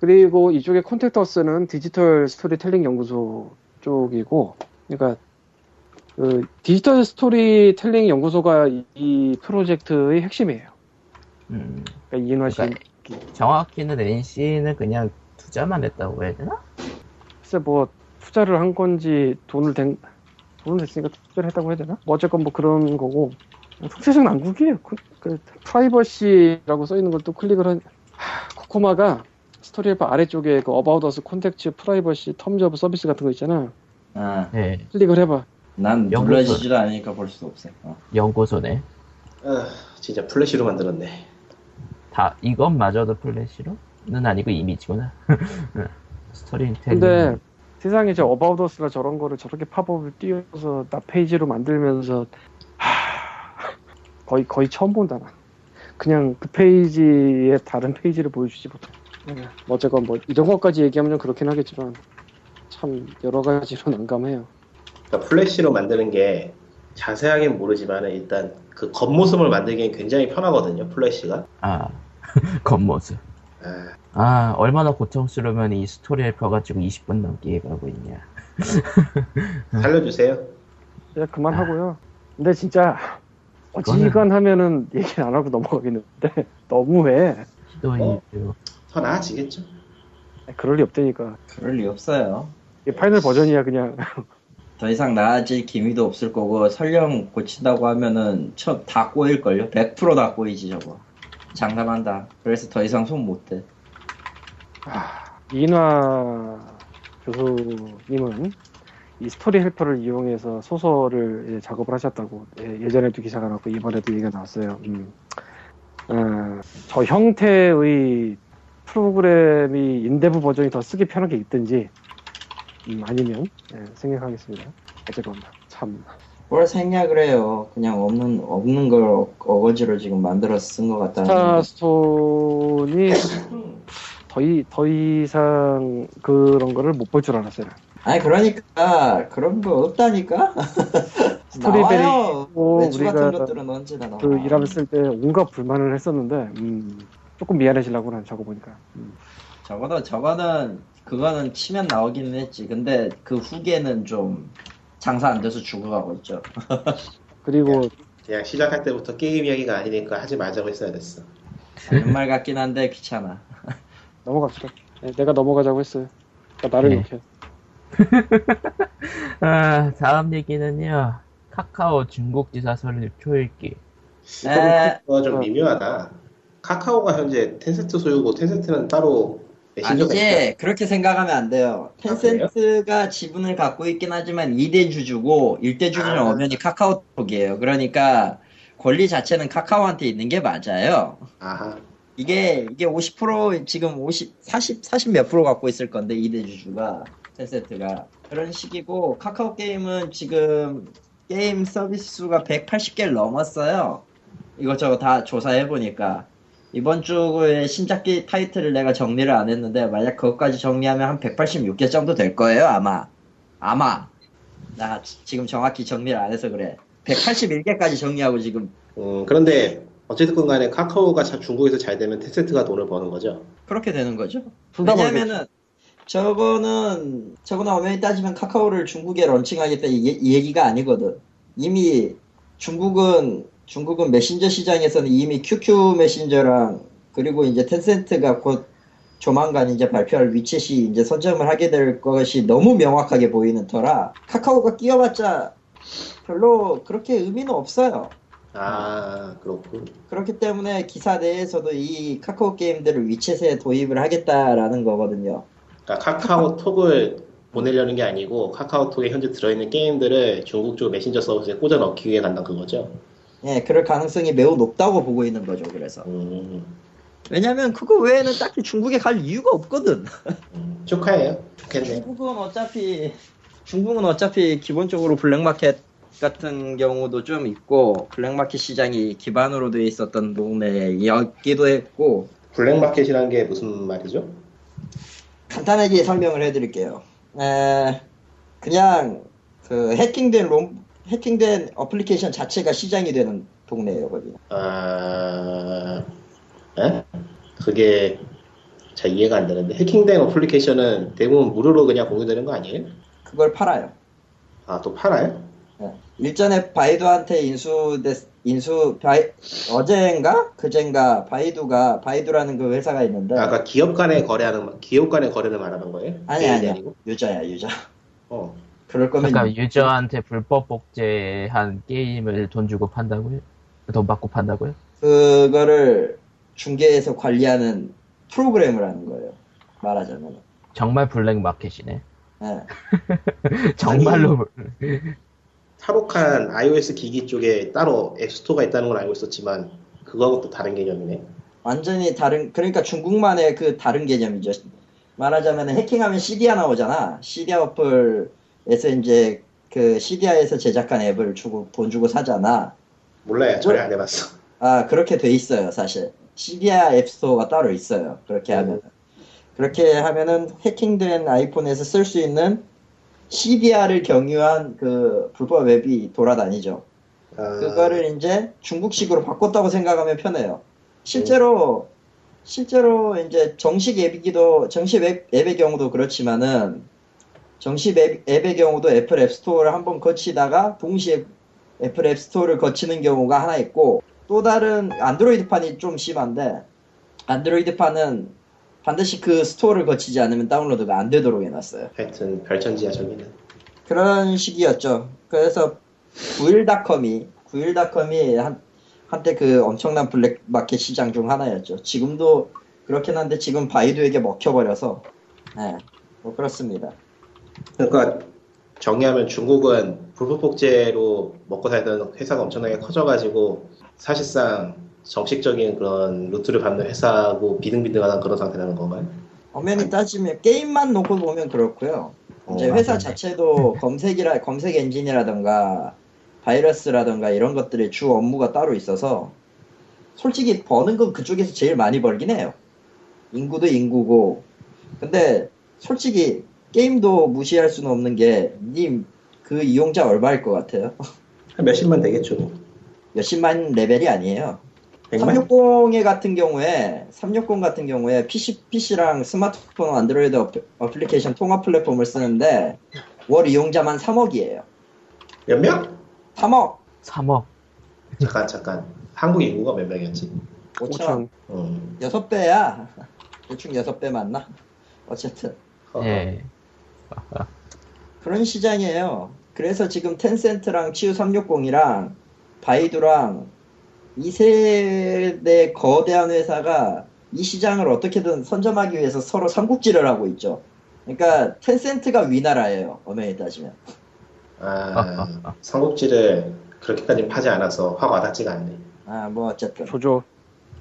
[SPEAKER 4] 그리고 이쪽에 Contact Us는 디지털 스토리텔링 연구소 쪽이고, 그러니까 그 디지털 스토리텔링 연구소가 이, 이 프로젝트의 핵심이에요.
[SPEAKER 2] 음,
[SPEAKER 4] 그러니까 이인화 씨,
[SPEAKER 2] 그러니까 정확히는 NC는 그냥 투자만 했다고 해야 되나?
[SPEAKER 4] 글쎄 뭐 투자를 한 건지 돈을 댄 돈을 냈으니까 투자를 했다고 해야 되나? 뭐 어쨌건 뭐 그런 거고 총체적 난국이에요. 그, 그 Privacy라고 써 있는 걸 또 클릭을 한 하, 코코마가 스토리 앱 아래쪽에 그 About Us Contacts Privacy Terms of Service 같은 거 있잖아.
[SPEAKER 1] 아,
[SPEAKER 2] 네,
[SPEAKER 4] 클릭을 해봐.
[SPEAKER 1] 난. 눌러지지도 않으니까 볼수 없어. 어.
[SPEAKER 2] 연구소네.
[SPEAKER 3] 아 진짜 플래시로 만들었네.
[SPEAKER 2] 다, 이것마저도 플래시로?는 아니고 이미지구나. 스토리 텔링.
[SPEAKER 4] 근데 세상에 저 About Us가 저런 거를 저렇게 팝업을 띄워서 나 페이지로 만들면서 하, 거의 거의 처음 본다 나. 그냥 그 페이지에 다른 페이지를 보여주지 못해. 네, 어쨌건 뭐 이런 것까지 얘기하면 좀 그렇긴 하겠지만 참 여러 가지로 난감해요.
[SPEAKER 3] 그러니까 플래시로 만드는 게 자세하게는 모르지만 일단 그 겉모습을 만들기엔 굉장히 편하거든요 플래시가.
[SPEAKER 2] 아, 겉모습.
[SPEAKER 3] 아,
[SPEAKER 2] 아, 얼마나 고통스러우면 이 스토리를 펴가지고 20분 넘게 해가고 있냐.
[SPEAKER 3] 살려주세요.
[SPEAKER 4] 이제 그만하고요. 근데 진짜 어지간하면은 얘기 안 하고 넘어가겠는데 너무해.
[SPEAKER 2] 시도이죠.
[SPEAKER 3] 더 나아지겠죠.
[SPEAKER 4] 그럴 리 없다니까.
[SPEAKER 1] 그럴 리 없어요.
[SPEAKER 4] 이게 final 버전이야 그냥.
[SPEAKER 1] 더 이상 나아질 기미도 없을 거고 설령 고친다고 하면은 싹 다 꼬일 걸요? 100% 다 꼬이지 저거. 장담한다. 그래서 더 이상 손 못 대.
[SPEAKER 4] 이인화 교수님은 이 Story Helper를 이용해서 소설을 이제 작업을 하셨다고 예, 예전에도 기사가 나왔고 이번에도 얘기가 나왔어요. 음. 어, 저 형태의 프로그램이 인데브 버전이 더 쓰기 편하게 있든지 음, 아니면 예, 생각하겠습니다. 어쨌건 참
[SPEAKER 1] 뭘 생략을 해요. 그냥 없는 없는 걸 어- 어거지로 지금 만들어서 쓴 것 같다는.
[SPEAKER 4] 스타스톤이 더, 이, 더 이상 그런 거를 못 볼 줄 알았어요.
[SPEAKER 1] 아니 그러니까 그런 거 없다니까.
[SPEAKER 4] 스토리베리. 뭐 우리가. 그 일하면 쓸때 온갖 불만을 했었는데 음, 조금 미안해지려고 난 저거 보니까 음.
[SPEAKER 1] 적어도 저거는 그거는 치면 나오기는 했지. 근데 그 후기에는 좀 장사 안 돼서 죽어가고 있죠.
[SPEAKER 4] 그리고
[SPEAKER 3] 그냥 시작할 때부터 게임 이야기가 아니니까 하지 말자고 했어야 됐어.
[SPEAKER 1] 맞는 말 같긴 한데 귀찮아.
[SPEAKER 4] 넘어갑시다. 네, 내가 넘어가자고 했어요. 그러니까 나를
[SPEAKER 2] 네.
[SPEAKER 4] 욕해.
[SPEAKER 2] 아, 다음 얘기는요. 카카오 중국 지사 설립 초읽기.
[SPEAKER 1] 에,
[SPEAKER 3] 그거 좀
[SPEAKER 4] 어.
[SPEAKER 3] 미묘하다. 카카오가 현재 텐센트 소유고 텐센트는 따로 메신저가 있다.
[SPEAKER 1] 아니지 그렇게 생각하면 안 돼요.
[SPEAKER 3] 아,
[SPEAKER 1] 텐센트가 지분을 갖고 있긴 하지만 2대 주주고 1대 주주는
[SPEAKER 3] 아.
[SPEAKER 1] 엄연히 카카오톡이에요. 그러니까 권리 자체는 카카오한테 있는 게 맞아요.
[SPEAKER 3] 아하.
[SPEAKER 1] 이게 이게 50% 지금 50 40 40 몇 프로 갖고 있을 건데 2대 주주가 텐센트가 그런 식이고 카카오 게임은 지금 게임 서비스 수가 180개를 넘었어요. 이것저것 다 조사해 보니까 이번 주에 신작기 타이틀을 내가 정리를 안 했는데 만약 그것까지 정리하면 한 186개 정도 될 거예요 아마 아마 나 지- 지금 정확히 정리를 안 해서 그래 181개까지 정리하고 지금
[SPEAKER 3] 음, 그런데 어쨌든 간에 카카오가 자- 중국에서 잘 되면 텐센트가 돈을 버는 거죠.
[SPEAKER 1] 그렇게 되는 거죠. 왜냐면은 저거는 저거는 엄연히 따지면 카카오를 중국에 런칭하겠다 이, 이 얘기가 아니거든. 이미 중국은 중국은 메신저 시장에서는 이미 QQ 메신저랑 그리고 이제 텐센트가 곧 조만간 이제 발표할 위챗이 이제 선점을 하게 될 것이 너무 명확하게 보이는 터라 카카오가 끼어봤자 별로 그렇게 의미는 없어요.
[SPEAKER 3] 아, 그렇군.
[SPEAKER 1] 그렇기 때문에 기사 내에서도 이 카카오 게임들을 위챗에 도입을 하겠다라는 거거든요.
[SPEAKER 3] 그러니까 카카오톡을 보내려는 게 아니고 카카오톡에 현재 들어있는 게임들을 중국 쪽 메신저 서비스에 꽂아 넣기 위해 간다는 그거죠.
[SPEAKER 1] 예, 그럴 가능성이 매우 높다고 보고 있는 거죠. 그래서
[SPEAKER 3] 음,
[SPEAKER 1] 왜냐면 그거 외에는 딱히 중국에 갈 이유가 없거든.
[SPEAKER 3] 음, 축하해요. 좋겠네.
[SPEAKER 1] 중국은 어차피 중국은 어차피 기본적으로 black market 같은 경우도 좀 있고 black market 시장이 기반으로 돼 있었던 동네였기도 했고
[SPEAKER 3] black market이라는 게 무슨 말이죠?
[SPEAKER 1] 간단하게 설명을 해드릴게요. 에, 그냥 그 해킹된 롬 해킹된 어플리케이션 자체가 시장이 되는 동네예요, 거기.
[SPEAKER 3] 아, 에? 그게 잘 이해가 안 되는데 해킹된 어플리케이션은 대부분 무료로 그냥 공유되는 거 아니에요?
[SPEAKER 1] 그걸 팔아요.
[SPEAKER 3] 아, 또 팔아요?
[SPEAKER 1] 예. 일전에 바이두한테 인수 인수 바이, 어젠가 그젠가 바이두가 바이두라는 그 회사가 있는데
[SPEAKER 3] 아까 기업 간의 거래하는 기업 간의 거래를 말하는 거예요?
[SPEAKER 1] 아니 아니야
[SPEAKER 3] 아니고?
[SPEAKER 1] 유저야 유저.
[SPEAKER 3] 어.
[SPEAKER 1] 그럴 거면
[SPEAKER 2] 그러니까 유저한테 불법 복제한 게임을 돈 주고 판다고요? 돈 받고 판다고요?
[SPEAKER 1] 그거를 중개해서 관리하는 프로그램을 하는 거예요. 말하자면.
[SPEAKER 2] 정말 블랙 마켓이네.
[SPEAKER 1] 예.
[SPEAKER 2] 정말로
[SPEAKER 3] 탈옥한 iOS 기기 쪽에 따로 앱스토어가 있다는 건 알고 있었지만 그거하고 또 다른 개념이네.
[SPEAKER 1] 완전히 다른 그러니까 중국만의 그 다른 개념이죠. 말하자면 해킹하면 CDA 나오잖아. CDA 어플 에서 이제 그 CDA에서 제작한 앱을 주고 돈 주고 사잖아.
[SPEAKER 3] 몰라요. 전혀 안 해봤어.
[SPEAKER 1] 아 그렇게 돼 있어요 사실. CDA 앱스토어가 따로 있어요. 그렇게 하면 그렇게 하면은 해킹된 아이폰에서 쓸 수 있는 CDR을 경유한 그 불법 앱이 돌아다니죠.
[SPEAKER 3] 아,
[SPEAKER 1] 그거를 이제 중국식으로 바꿨다고 생각하면 편해요. 실제로 실제로 이제 정식 앱이기도 정식 앱, 앱의 경우도 그렇지만은 정식 앱, 앱의 경우도 애플 앱스토어를 한번 거치다가 동시에 애플 앱스토어를 거치는 경우가 하나 있고 또 다른 안드로이드판이 좀 심한데 안드로이드판은 반드시 그 스토어를 거치지 않으면 다운로드가 안 되도록 해놨어요.
[SPEAKER 3] 하여튼 별천지야 저기는.
[SPEAKER 1] 그런 식이었죠. 그래서 91닷컴이 91닷컴이 한 한때 그 엄청난 black market 시장 중 하나였죠. 지금도 그렇긴 한데 지금 바이두에게 먹혀버려서 네, 뭐 그렇습니다.
[SPEAKER 3] 그러니까 정리하면 중국은 불법 복제로 먹고 살던 회사가 엄청나게 커져가지고 사실상 정식적인 그런 루트를 밟는 회사고 비등비등하다는 그런 상태라는 건가요?
[SPEAKER 1] 엄연히 따지면 게임만 놓고 보면 그렇고요.
[SPEAKER 3] 어,
[SPEAKER 1] 이제 회사
[SPEAKER 2] 맞아요.
[SPEAKER 1] 자체도 검색이라 검색 엔진이라던가 바이러스라던가 이런 것들의 주 업무가 따로 있어서 솔직히 버는 건 그쪽에서 제일 많이 벌긴 해요. 인구도 인구고. 근데 솔직히 게임도 무시할 수는 없는 게 님 그 이용자 얼마일 것 같아요?
[SPEAKER 3] 한 몇십만 되겠죠. 뭐.
[SPEAKER 1] 몇십만 레벨이 아니에요.
[SPEAKER 3] 백만?
[SPEAKER 1] 360에 같은 경우에 360 같은 경우에 PC PC랑 스마트폰 안드로이드 어플- 어플리케이션 통합 플랫폼을 쓰는데 월 이용자만 3억이에요.
[SPEAKER 3] 몇 명?
[SPEAKER 1] 3억
[SPEAKER 2] 3억.
[SPEAKER 3] 잠깐 잠깐. 한국 인구가 몇 명이었지?
[SPEAKER 1] 5천
[SPEAKER 4] 5천.
[SPEAKER 3] 음.
[SPEAKER 1] 6배야. 대충 6배 맞나? 어쨌든.
[SPEAKER 2] 예.
[SPEAKER 1] 그런 시장이에요. 그래서 지금 텐센트랑 치유 360이랑 바이두랑 이 세대 거대한 회사가 이 시장을 어떻게든 선점하기 위해서 서로 삼국지를 하고 있죠. 그러니까 텐센트가 위나라예요. 엄연히 따지면.
[SPEAKER 3] 아, 삼국지를 그렇게까지 파지 않아서 확 와닿지가 않네.
[SPEAKER 1] 아, 뭐 어쨌든
[SPEAKER 4] 조조.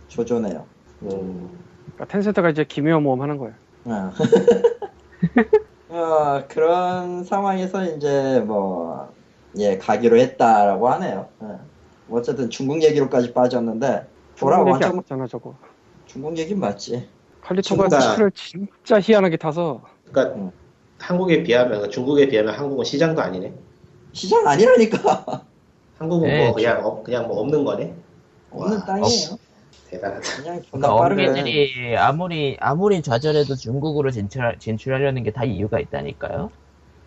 [SPEAKER 1] 조조네요.
[SPEAKER 3] 음.
[SPEAKER 4] 그러니까 텐센트가 이제 기묘 모험 하는 거예요.
[SPEAKER 1] 아. 어, 그런 상황에서 이제 뭐, 예, 가기로 했다라고 하네요. 예. 뭐 어쨌든 중국 얘기로까지 빠졌는데, 돌아
[SPEAKER 4] 중국 얘기
[SPEAKER 1] 완전
[SPEAKER 4] 저거.
[SPEAKER 1] 중국 얘기는 맞지.
[SPEAKER 4] 칼리토가
[SPEAKER 3] 중국아.
[SPEAKER 4] 차를 진짜 희한하게 타서
[SPEAKER 3] 그러니까
[SPEAKER 1] 음.
[SPEAKER 3] 한국에 비하면 중국에 비하면 한국은 시장도 아니네.
[SPEAKER 1] 시장 아니라니까.
[SPEAKER 3] 한국은
[SPEAKER 2] 네,
[SPEAKER 3] 뭐 그냥 어, 그냥 뭐 없는 거네.
[SPEAKER 1] 없는
[SPEAKER 3] 와,
[SPEAKER 1] 땅이에요.
[SPEAKER 3] 대단하다.
[SPEAKER 1] 그냥
[SPEAKER 2] 그러니까
[SPEAKER 1] 존나 빠르게.
[SPEAKER 2] 업계들이 아무리 아무리 좌절해도 중국으로 진출 진출하려는 게 다 이유가 있다니까요.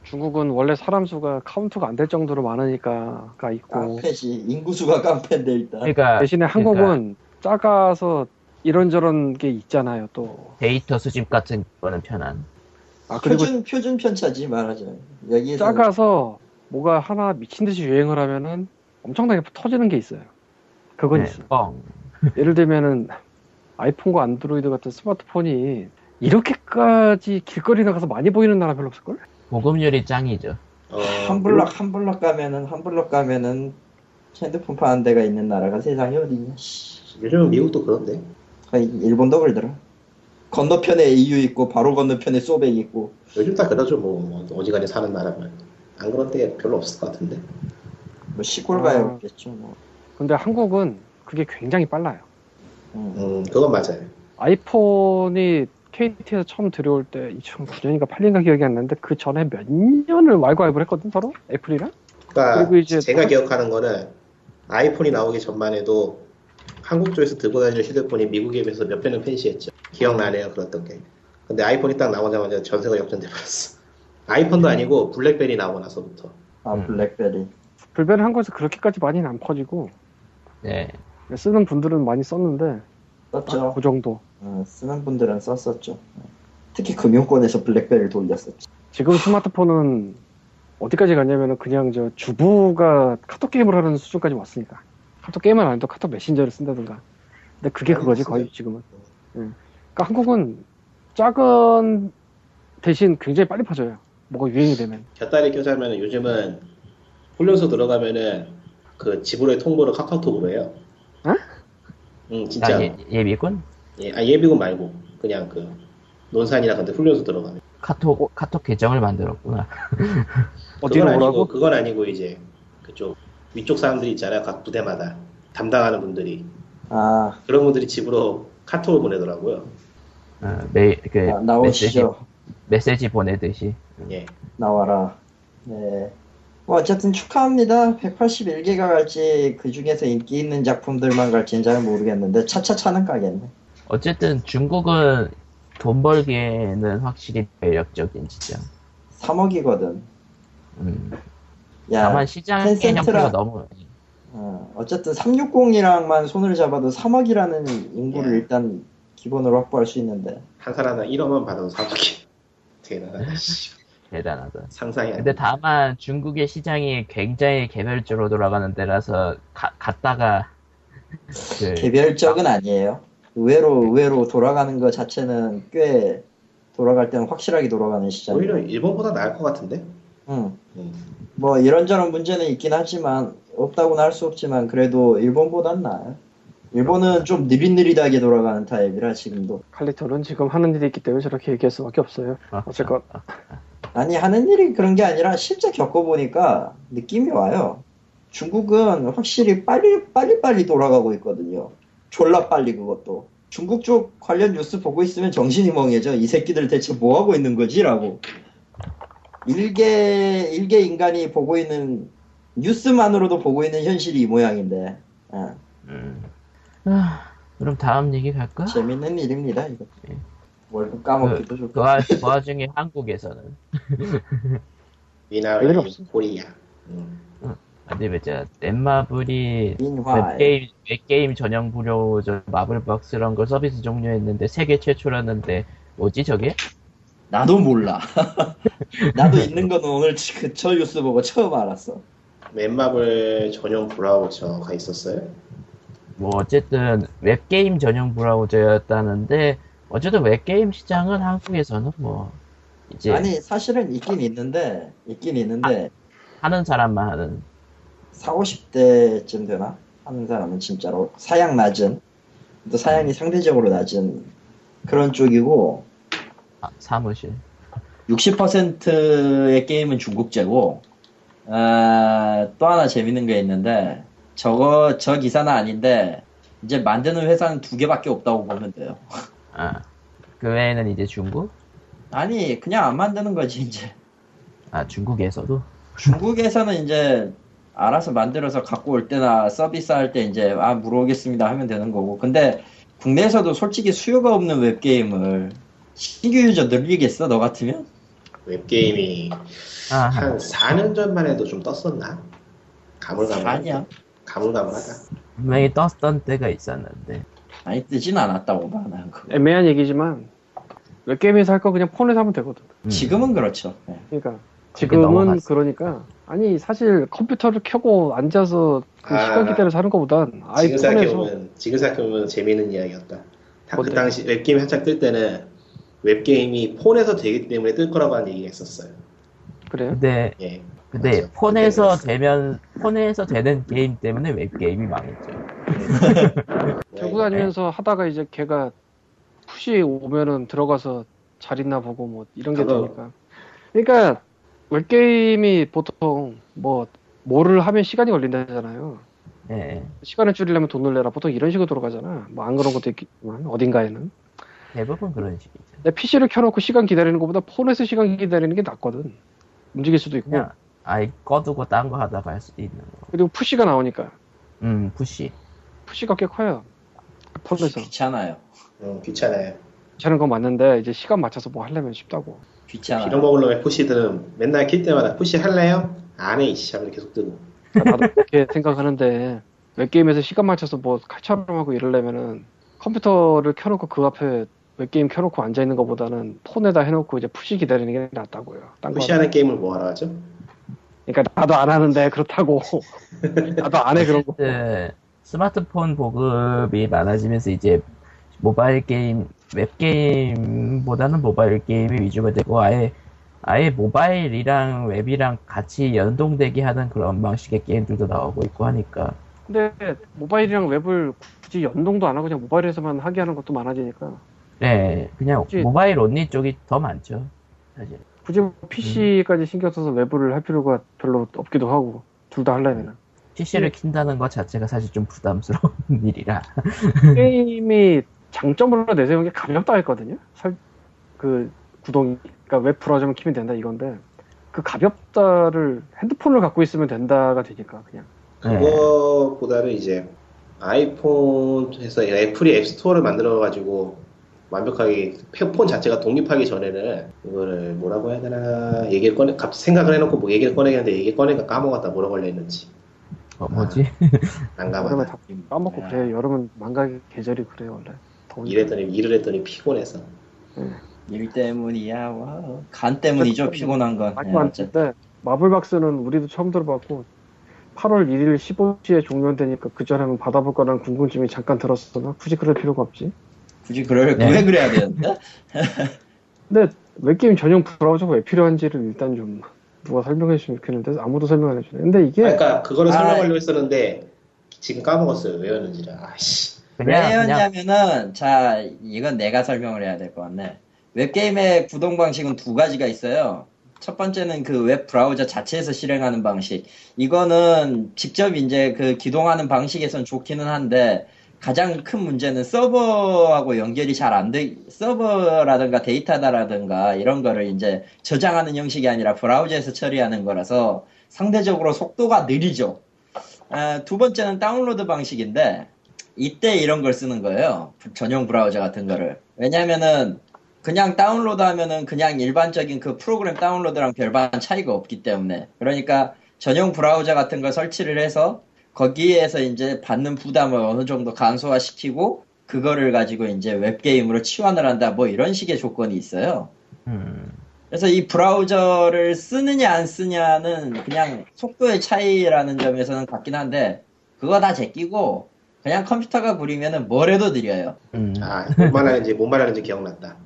[SPEAKER 4] 중국은 원래 사람 수가 카운트가 안 될 정도로 많으니까가 있고
[SPEAKER 1] 깡패지. 인구수가 깡패인데 일단.
[SPEAKER 2] 그러니까
[SPEAKER 4] 대신에 한국은 작아서 이런저런 게 있잖아요 또.
[SPEAKER 2] 데이터 수집 같은 거는 편한.
[SPEAKER 4] 아 그리고
[SPEAKER 1] 표준, 표준 편차지 말하자면. 여기에서.
[SPEAKER 4] 작아서 뭐가 하나 미친 듯이 유행을 하면은 엄청나게 터지는 게 있어요. 그건
[SPEAKER 2] 네,
[SPEAKER 4] 있어.
[SPEAKER 2] 뻥.
[SPEAKER 4] 예를 들면은 아이폰과 안드로이드 같은 스마트폰이 이렇게까지 길거리 나가서 많이 보이는 나라 별로 없을걸?
[SPEAKER 2] 보급률이 짱이죠.
[SPEAKER 3] 어,
[SPEAKER 1] 한 블럭, 한 블럭 가면은, 한 블럭 가면은, 핸드폰 파는 데가 있는 나라가 세상에 어디냐. 씨.
[SPEAKER 3] 요즘은 미국도 그런데.
[SPEAKER 1] 거의 일본도 그러더라. 건너편에 EU 있고, 바로 건너편에 소백 있고.
[SPEAKER 3] 요즘 다 그러죠 뭐, 뭐 어지간히 사는 나라면. 안 그런 데 별로 없을 것 같은데.
[SPEAKER 1] 뭐 시골
[SPEAKER 4] 아.
[SPEAKER 1] 가야겠죠, 뭐.
[SPEAKER 4] 근데 한국은 그게 굉장히 빨라요.
[SPEAKER 1] 음.
[SPEAKER 3] 음, 그건 맞아요.
[SPEAKER 4] 아이폰이 KT에서 처음 들어올 때 2009년인가 8년인가 기억이 안 나는데 그 전에 몇 년을 왈가왈부를 했거든 서로 애플이랑
[SPEAKER 3] 그러니까
[SPEAKER 4] 그리고 이제
[SPEAKER 3] 제가
[SPEAKER 4] 타-
[SPEAKER 3] 기억하는 거는 아이폰이 나오기 전만 해도 한국 쪽에서 들고 다니는 휴대폰이 미국에 비해서 몇 배는 펜시했죠. 기억나네요, 그랬던 게. 근데 아이폰이 딱 나오자마자 전세가 역전돼 버렸어. 아이폰도 아니고 블랙베리 나오고 나서부터.
[SPEAKER 1] 아,
[SPEAKER 2] 음.
[SPEAKER 1] 블랙베리.
[SPEAKER 4] 한국에서 그렇게까지 많이는 안 퍼지고
[SPEAKER 2] 네.
[SPEAKER 4] 쓰는 분들은 많이 썼는데
[SPEAKER 1] 썼죠.
[SPEAKER 4] 딱그 정도.
[SPEAKER 1] 어, 쓰는 분들은 썼었죠. 특히 금융권에서 블랙베리를 돌렸었죠.
[SPEAKER 4] 지금 스마트폰은 어디까지 갔냐면은 그냥 저 주부가 카톡 게임을 하는 수준까지 왔으니까 카톡 게임은 안 해도 카톡 메신저를 쓴다든가 근데 그게 그거지. 거의 지금은 예. 그러니까 한국은 작은 대신 굉장히 빨리 퍼져요 뭐가 유행이 되면
[SPEAKER 3] 곁다리 껴자면 요즘은 훈련소 들어가면은 그 지불의 통보를 카카오톡으로 해요.
[SPEAKER 4] 어?
[SPEAKER 3] 응, 진짜.
[SPEAKER 2] 아, 예, 예비군?
[SPEAKER 3] 예, 아, 예비군 말고 그냥 그 논산이나 근데 훈련소 들어가면.
[SPEAKER 2] 카톡 카톡 계정을 만들었구나.
[SPEAKER 4] 어디로
[SPEAKER 3] 그건
[SPEAKER 4] 오라고?
[SPEAKER 3] 아니고 그건 아니고 이제 그쪽 위쪽 사람들이 있잖아요. 각 부대마다 담당하는 분들이
[SPEAKER 1] 아,
[SPEAKER 3] 그런 분들이 집으로 카톡을 보내더라고요.
[SPEAKER 2] 어, 메, 그
[SPEAKER 1] 나, 나오시죠.
[SPEAKER 2] 메시지, 메시지 보내듯이.
[SPEAKER 3] 예.
[SPEAKER 1] 나와라. 네. 뭐 어쨌든 축하합니다. 181개가 갈지 그 중에서 인기 있는 작품들만 갈지는 잘 모르겠는데 차차차는 가겠네.
[SPEAKER 2] 어쨌든 중국은 돈 벌기에는 확실히 매력적인 시장.
[SPEAKER 1] 3억이거든.
[SPEAKER 2] 음.
[SPEAKER 1] 야,
[SPEAKER 2] 다만
[SPEAKER 1] 텐센트라-
[SPEAKER 2] 형태가 너무
[SPEAKER 1] 어, 어쨌든 360이랑만 손을 잡아도 3억이라는 인구를
[SPEAKER 3] 예.
[SPEAKER 1] 일단 기본으로 확보할 수 있는데
[SPEAKER 3] 한 사람당 1억만 받아도 사먹기. 대단하다. 씨.
[SPEAKER 2] 대단하다.
[SPEAKER 3] 상상이 안
[SPEAKER 2] 근데
[SPEAKER 3] 돼.
[SPEAKER 2] 다만 중국의 시장이 굉장히 개별적으로 돌아가는 데라서 가- 갔다가 그
[SPEAKER 1] 개별적은 아니에요. 의외로 의외로 돌아가는 것 자체는 꽤 돌아갈 때는 확실하게 돌아가는 시장.
[SPEAKER 3] 오히려 일본보다 나을 것 같은데?
[SPEAKER 1] 응.
[SPEAKER 3] 음.
[SPEAKER 1] 뭐 이런저런 문제는 있긴 하지만 없다고는 할 수 없지만 그래도 일본보단 나아요. 일본은 좀 느릿느릿하게 돌아가는 타입이라 지금도
[SPEAKER 4] 칼리토는 지금 하는 일이 있기 때문에 저렇게 얘기할 수밖에 없어요 어쨌건
[SPEAKER 1] 아니 하는 일이 그런 게 아니라 실제 겪어보니까 느낌이 와요. 중국은 확실히 빨리 빨리 빨리 돌아가고 있거든요. 졸라 빨리 그것도. 중국 쪽 관련 뉴스 보고 있으면 정신이 멍해져. 이 새끼들 대체 뭐 하고 있는 거지라고. 일개 일개 인간이 보고 있는 뉴스만으로도 보고 있는 현실이 이 모양인데. 아,
[SPEAKER 2] 음. 아, 그럼 다음 얘기 갈까?
[SPEAKER 1] 재밌는 일입니다 이거.
[SPEAKER 2] 예.
[SPEAKER 1] 월급 까먹기도
[SPEAKER 2] 그,
[SPEAKER 1] 좋고.
[SPEAKER 2] 그, 와, 그 와중에 한국에서는
[SPEAKER 4] 없어.
[SPEAKER 3] 코리아. 음.
[SPEAKER 2] 어디 보자 넷마블이
[SPEAKER 1] 민화.
[SPEAKER 2] 웹게임, 웹게임 전용 무료 저 마블박스란 걸 서비스 종료했는데 세계 최초라는데 뭐지 저게?
[SPEAKER 1] 나도 몰라. 나도 있는 거는 오늘 그, 저 뉴스 보고 처음 알았어.
[SPEAKER 3] 웹마블 전용 브라우저가 있었어요.
[SPEAKER 2] 뭐 어쨌든 웹게임 전용 브라우저였다는데 어쨌든 웹게임 시장은 한국에서는 뭐 이제
[SPEAKER 1] 아니 사실은 있긴 있는데 있긴 있는데
[SPEAKER 2] 하 는 사람만 하는
[SPEAKER 1] 4, 50대쯤 되나? 하는 사람은 진짜로 사양 낮은 또 사양이 상대적으로 낮은 그런 쪽이고
[SPEAKER 2] 아, 사무실
[SPEAKER 1] 60%의 게임은 중국제고 아, 또 하나 재밌는 게 있는데 저거 저 기사는 아닌데 이제 만드는 회사는 두 개밖에 없다고 보면 돼요.
[SPEAKER 2] 아, 그 외에는 이제 중국?
[SPEAKER 1] 아니 그냥 안 만드는 거지 이제
[SPEAKER 2] 아 중국에서도
[SPEAKER 1] 중국에서는 이제 알아서 만들어서 갖고 올 때나 서비스 할 때 이제 아 물어오겠습니다 하면 되는 거고 근데 국내에서도 솔직히 수요가 없는 웹게임을 신규 유저 늘리겠어 너 같으면?
[SPEAKER 3] 웹게임이
[SPEAKER 2] 아,
[SPEAKER 3] 한 4년 전만 해도 좀 떴었나? 가물가물.
[SPEAKER 1] 아니야
[SPEAKER 3] 가물가물하다.
[SPEAKER 2] 분명히 떴던 때가 있었는데
[SPEAKER 1] 아니 뜨진 않았다고 봐 난 그거
[SPEAKER 4] 애매한 얘기지만 웹게임에서 할 거 그냥 폰에서 하면 되거든.
[SPEAKER 2] 음.
[SPEAKER 1] 지금은 그렇죠 네.
[SPEAKER 4] 그러니까 지금은. 그러니까 아니 사실 컴퓨터를 켜고 앉아서 그
[SPEAKER 3] 아.
[SPEAKER 4] 시간 기다려서 하는 것보단 아예
[SPEAKER 3] 지금 생각해보면, 지금 생각해보면 재미있는 이야기였다. 다- 그? 당시 웹게임이 한창 뜰 때는 웹게임이 폰에서 되기 때문에 뜰 거라고 하는 얘기가 있었어요.
[SPEAKER 4] 그래요?
[SPEAKER 2] 근데
[SPEAKER 3] 예.
[SPEAKER 2] 근데
[SPEAKER 3] 맞아.
[SPEAKER 2] 폰에서 되면 폰에서 되는 게임 때문에 웹게임이 망했죠.
[SPEAKER 4] 들고
[SPEAKER 3] 네.
[SPEAKER 4] 다니면서 하다가 이제 걔가 푸시 오면은 들어가서 잘 있나 보고 뭐 이런 게
[SPEAKER 3] 그거-
[SPEAKER 4] 되니까. 그러니까 웹게임이 보통 뭐 뭐를 하면 시간이 걸린다잖아요.
[SPEAKER 2] 예.
[SPEAKER 4] 시간을 줄이려면 돈을 내라 보통 이런 식으로 돌아가잖아. 뭐 안 그런 것도 있겠지만 어딘가에는.
[SPEAKER 2] 대부분 그런 식이죠.
[SPEAKER 4] 내 PC를 켜놓고 시간 기다리는 것보다 폰에서 시간 기다리는 게 낫거든. 움직일 수도 있고.
[SPEAKER 2] 그냥 아예 꺼두고 딴 거 하다가 할 수도 있는 거.
[SPEAKER 4] 그리고 푸시가 나오니까.
[SPEAKER 2] 음, 푸시.
[SPEAKER 4] 푸시가 꽤 커요. 폰에서.
[SPEAKER 1] 귀찮아요
[SPEAKER 3] 어, 귀찮아요.
[SPEAKER 4] 괜찮은 건 맞는데 이제 시간 맞춰서 뭐 하려면 쉽다고.
[SPEAKER 1] 귀찮아요
[SPEAKER 3] 빌어먹으려면 푸시들은 맨날 킬 때마다 푸시 할래요? 안 해, 이씨. 하면 계속 뜨고.
[SPEAKER 4] 그러니까 나도 그렇게 생각하는데 웹게임에서 시간 맞춰서 뭐 칼처럼 하고 이러려면은 컴퓨터를 켜놓고 그 앞에 웹게임 켜놓고 앉아있는 것보다는 폰에다 해놓고 이제 푸시 기다리는 게 낫다고요.
[SPEAKER 3] 푸시하는 게임을 뭐하러 하죠?
[SPEAKER 4] 그러니까 나도 안 하는데 그렇다고. 나도 안 해 그런 거.
[SPEAKER 2] 그 스마트폰 보급이 많아지면서 이제 모바일 게임, 웹 게임보다는 모바일 게임이 위주가 되고 아예 아예 모바일이랑 웹이랑 같이 연동되게 하는 그런 방식의 게임들도 나오고 있고 하니까.
[SPEAKER 4] 근데 모바일이랑 웹을 굳이 연동도 안 하고 그냥 모바일에서만 하게 하는 것도 많아지니까.
[SPEAKER 2] 네 그냥
[SPEAKER 4] 혹시-
[SPEAKER 2] 모바일 only 쪽이 더 많죠 사실.
[SPEAKER 4] 굳이 PC까지 신경 써서 웹을 할 필요가 별로 없기도 하고 둘다 하려면
[SPEAKER 2] PC를
[SPEAKER 4] 네.
[SPEAKER 2] 킨다는 것 자체가 사실 좀 부담스러운 일이라
[SPEAKER 4] 게임이 장점으로 내세운 게 가볍다 했거든요. 설- 그 구동이 그러니까 웹 브라우저만 키면 된다 이건데 그 가볍다를 핸드폰을 갖고 있으면 된다가 되니까 그냥
[SPEAKER 2] 네.
[SPEAKER 3] 그거보다는 이제 아이폰에서 애플이 앱스토어를 만들어가지고 완벽하게 폰 자체가 독립하기 전에는 이거를 뭐라고 해야 되나 얘기를 꺼내 갑자기 생각을 해놓고 뭐 얘기를 꺼내겠는데 얘기 꺼내니까 까먹었다 뭐라고 하려 했는지
[SPEAKER 2] 어, 뭐지
[SPEAKER 3] 난감하다
[SPEAKER 4] 다 까먹고
[SPEAKER 1] 네.
[SPEAKER 4] 그래 여름은 망각의 계절이 그래 원래 더우니까.
[SPEAKER 3] 일했더니 일을 했더니 피곤해서
[SPEAKER 1] 일 때문이야 와. 간 때문이죠 피곤한 건 어쨌든.
[SPEAKER 4] 많은데 마블박스는 우리도 처음 들어봤고 8월 1일 15시에 종료되니까 그 전에는 받아볼 거라는 궁금증이 잠깐 들었으나 굳이 그럴 필요가 없지.
[SPEAKER 1] 굳이 그럴
[SPEAKER 2] 네.
[SPEAKER 1] 왜 그래야 되는데?
[SPEAKER 4] 근데 웹게임 전용 브라우저가 왜 필요한지를 일단 좀 누가 설명해 주시면 좋겠는데 아무도 설명 안 해주네. 근데 이게
[SPEAKER 3] 그러니까 그거를
[SPEAKER 1] 아.
[SPEAKER 3] 설명하려고 했었는데 지금 까먹었어요 왜 였는지를 아씨
[SPEAKER 2] 그냥 그냥
[SPEAKER 1] 왜였냐면은 자 이건 내가 설명을 해야 될 것 같네 웹게임의 구동 방식은 두 가지가 있어요 첫 번째는 그 웹 브라우저 자체에서 실행하는 방식. 이거는 직접 이제 그 기동하는 방식에선 좋기는 한데 가장 큰 문제는 서버하고 연결이 잘 안 돼, 서버라든가 데이터다라든가 이런 거를 이제 저장하는 형식이 아니라 브라우저에서 처리하는 거라서 상대적으로 속도가 느리죠. 아, 두 번째는 다운로드 방식인데 이때 이런 걸 쓰는 거예요. 전용 브라우저 같은 거를. 왜냐면은 그냥 다운로드 하면은 그냥 일반적인 그 프로그램 다운로드랑 별반 차이가 없기 때문에. 그러니까 전용 브라우저 같은 걸 설치를 해서 거기에서 이제 받는 부담을 어느 정도 간소화시키고 그거를 가지고 이제 웹게임으로 치환을 한다 뭐 이런 식의 조건이 있어요.
[SPEAKER 2] 음.
[SPEAKER 1] 그래서 이 브라우저를 쓰느냐 안 쓰냐는 그냥 속도의 차이라는 점에서는 같긴 한데 그거 다 제끼고 그냥 컴퓨터가 구리면은 뭘 해도 느려요.
[SPEAKER 2] 음.
[SPEAKER 3] 아, 뭔 말하는지, 뭔 말하는지 기억났다.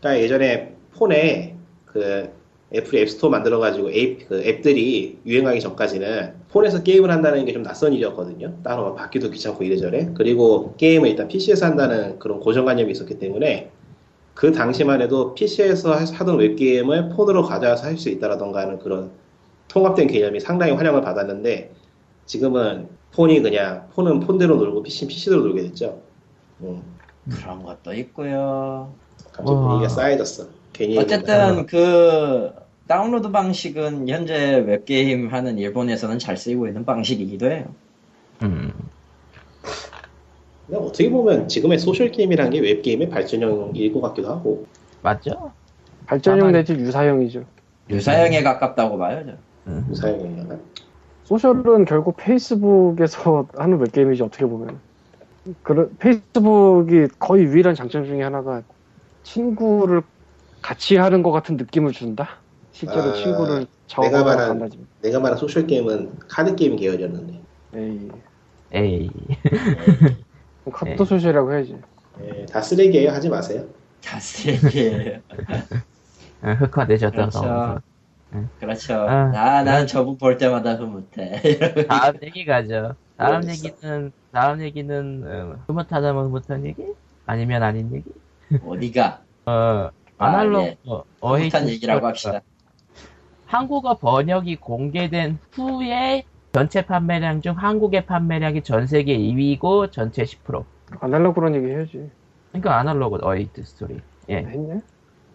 [SPEAKER 3] 그러니까 예전에 폰에 그 애플이 앱스토어 만들어가지고 앱, 그 앱들이 유행하기 전까지는 폰에서 게임을 한다는 게 좀 낯선 일이었거든요. 따로 막 받기도 귀찮고 이래저래. 그리고 게임을 일단 PC에서 한다는 그런 고정관념이 있었기 때문에 그 당시만 해도 PC에서 하던 웹게임을 폰으로 가져와서 할 수 있다라던가 하는 그런 통합된 개념이 상당히 환영을 받았는데 지금은 폰이 그냥 폰은 폰대로 놀고 PC는 PC대로 놀게 됐죠. 음,
[SPEAKER 1] 그런 것도 있고요.
[SPEAKER 3] 갑자기
[SPEAKER 2] 와.
[SPEAKER 3] 분위기가 쌓여졌어. 괜히
[SPEAKER 1] 어쨌든 그 다운로드 방식은 현재 웹게임 하는 일본에서는 잘 쓰이고 있는 방식이기도 해요.
[SPEAKER 2] 음.
[SPEAKER 3] 근데 어떻게 보면 지금의 소셜 게임이라는 게 웹게임의 발전형일 것 같기도 하고
[SPEAKER 4] 발전형 내지 유사형이죠.
[SPEAKER 1] 유사형에 가깝다고 봐요. 저.
[SPEAKER 2] 음.
[SPEAKER 3] 유사형이려나?
[SPEAKER 4] 소셜은 결국 페이스북에서 하는 웹게임이지 어떻게 보면. 그 페이스북이 거의 유일한 장점 중에 하나가 친구를 같이 하는 것 같은 느낌을 준다. 실제로
[SPEAKER 3] 아,
[SPEAKER 4] 친구를
[SPEAKER 3] 내가 말한-. 내가 말한 소셜 게임은 카드 게임 계열이었는데
[SPEAKER 4] 에이,
[SPEAKER 2] 에이.
[SPEAKER 4] 카드 소셜이라고 해야지.
[SPEAKER 3] 예, 다 쓰레기예요 하지 마세요.
[SPEAKER 1] 가스레기예요.
[SPEAKER 2] 어, 흑화되셨던
[SPEAKER 1] 그렇죠.
[SPEAKER 2] 거.
[SPEAKER 1] 그렇죠.
[SPEAKER 2] 아,
[SPEAKER 1] 아, 난 저분 볼 때마다 흐뭇해.
[SPEAKER 2] 다음 얘기 가죠. 다음
[SPEAKER 3] 모르겠어.
[SPEAKER 2] 얘기는 다음 얘기는 어, 흐뭇하다면 흐뭇한 얘기? 아니면 아닌 얘기?
[SPEAKER 1] 어디가?
[SPEAKER 2] 어
[SPEAKER 1] 아,
[SPEAKER 2] 아날로그
[SPEAKER 1] 예.
[SPEAKER 2] 어, 어헤이트
[SPEAKER 1] 흐뭇한 얘기라고 합시다.
[SPEAKER 2] 한국어 번역이 공개된 후에 전체 판매량 중 한국의 판매량이 전 세계 2위고 전체 10%.
[SPEAKER 4] 아날로그런 얘기 해야지.
[SPEAKER 2] 그러니까 아날로그 어헤이트 스토리. 예.
[SPEAKER 4] 했냐?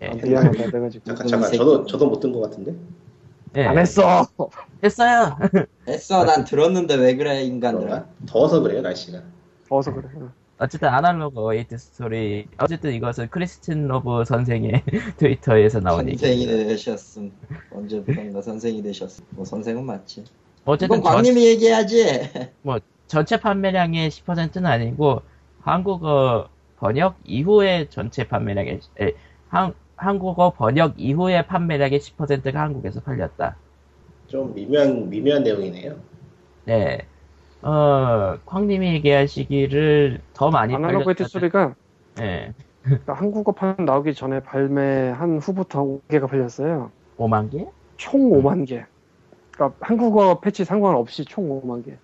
[SPEAKER 2] 예.
[SPEAKER 4] 아, 미안하다 내가 지금
[SPEAKER 3] 잠깐
[SPEAKER 1] 이
[SPEAKER 3] 잠깐. 저도 저도 못 든 것 같은데
[SPEAKER 2] 예.
[SPEAKER 4] 안 했어.
[SPEAKER 2] 했어요.
[SPEAKER 1] 했어, 난 들었는데 왜 그래, 인간들.
[SPEAKER 3] 그런가? 더워서 그래요 날씨가.
[SPEAKER 4] 더워서 그래.
[SPEAKER 2] 어쨌든 아날로그 어헤이트 스토리. 어쨌든 이것은 크리스틴 로브 선생의 트위터에서 나온
[SPEAKER 1] 선생이
[SPEAKER 2] 얘기.
[SPEAKER 1] 되셨음. 언제부턴가 선생이 되셨음. 뭐, 선생은 맞지.
[SPEAKER 2] 어쨌든
[SPEAKER 1] 광님이 얘기하지.
[SPEAKER 2] 전체 판매량의 10%는 아니고 한국어 번역 이후에 전체 판매량의 에, 한, 한국어 번역 이후에 판매량의 10%가 한국에서 팔렸다.
[SPEAKER 3] 좀 미묘한 미묘한 내용이네요.
[SPEAKER 2] 네. 어, 쾅님이 얘기하시기를 더 많이 Analogue
[SPEAKER 4] Hate Story가
[SPEAKER 2] 예.
[SPEAKER 4] 그러니까 한국어판 나오기 전에 발매한 후부터 5개가 팔렸어요.
[SPEAKER 2] 5만 개?
[SPEAKER 4] 총 5만 개. 그러니까 한국어 패치 상관없이 총 5만 개.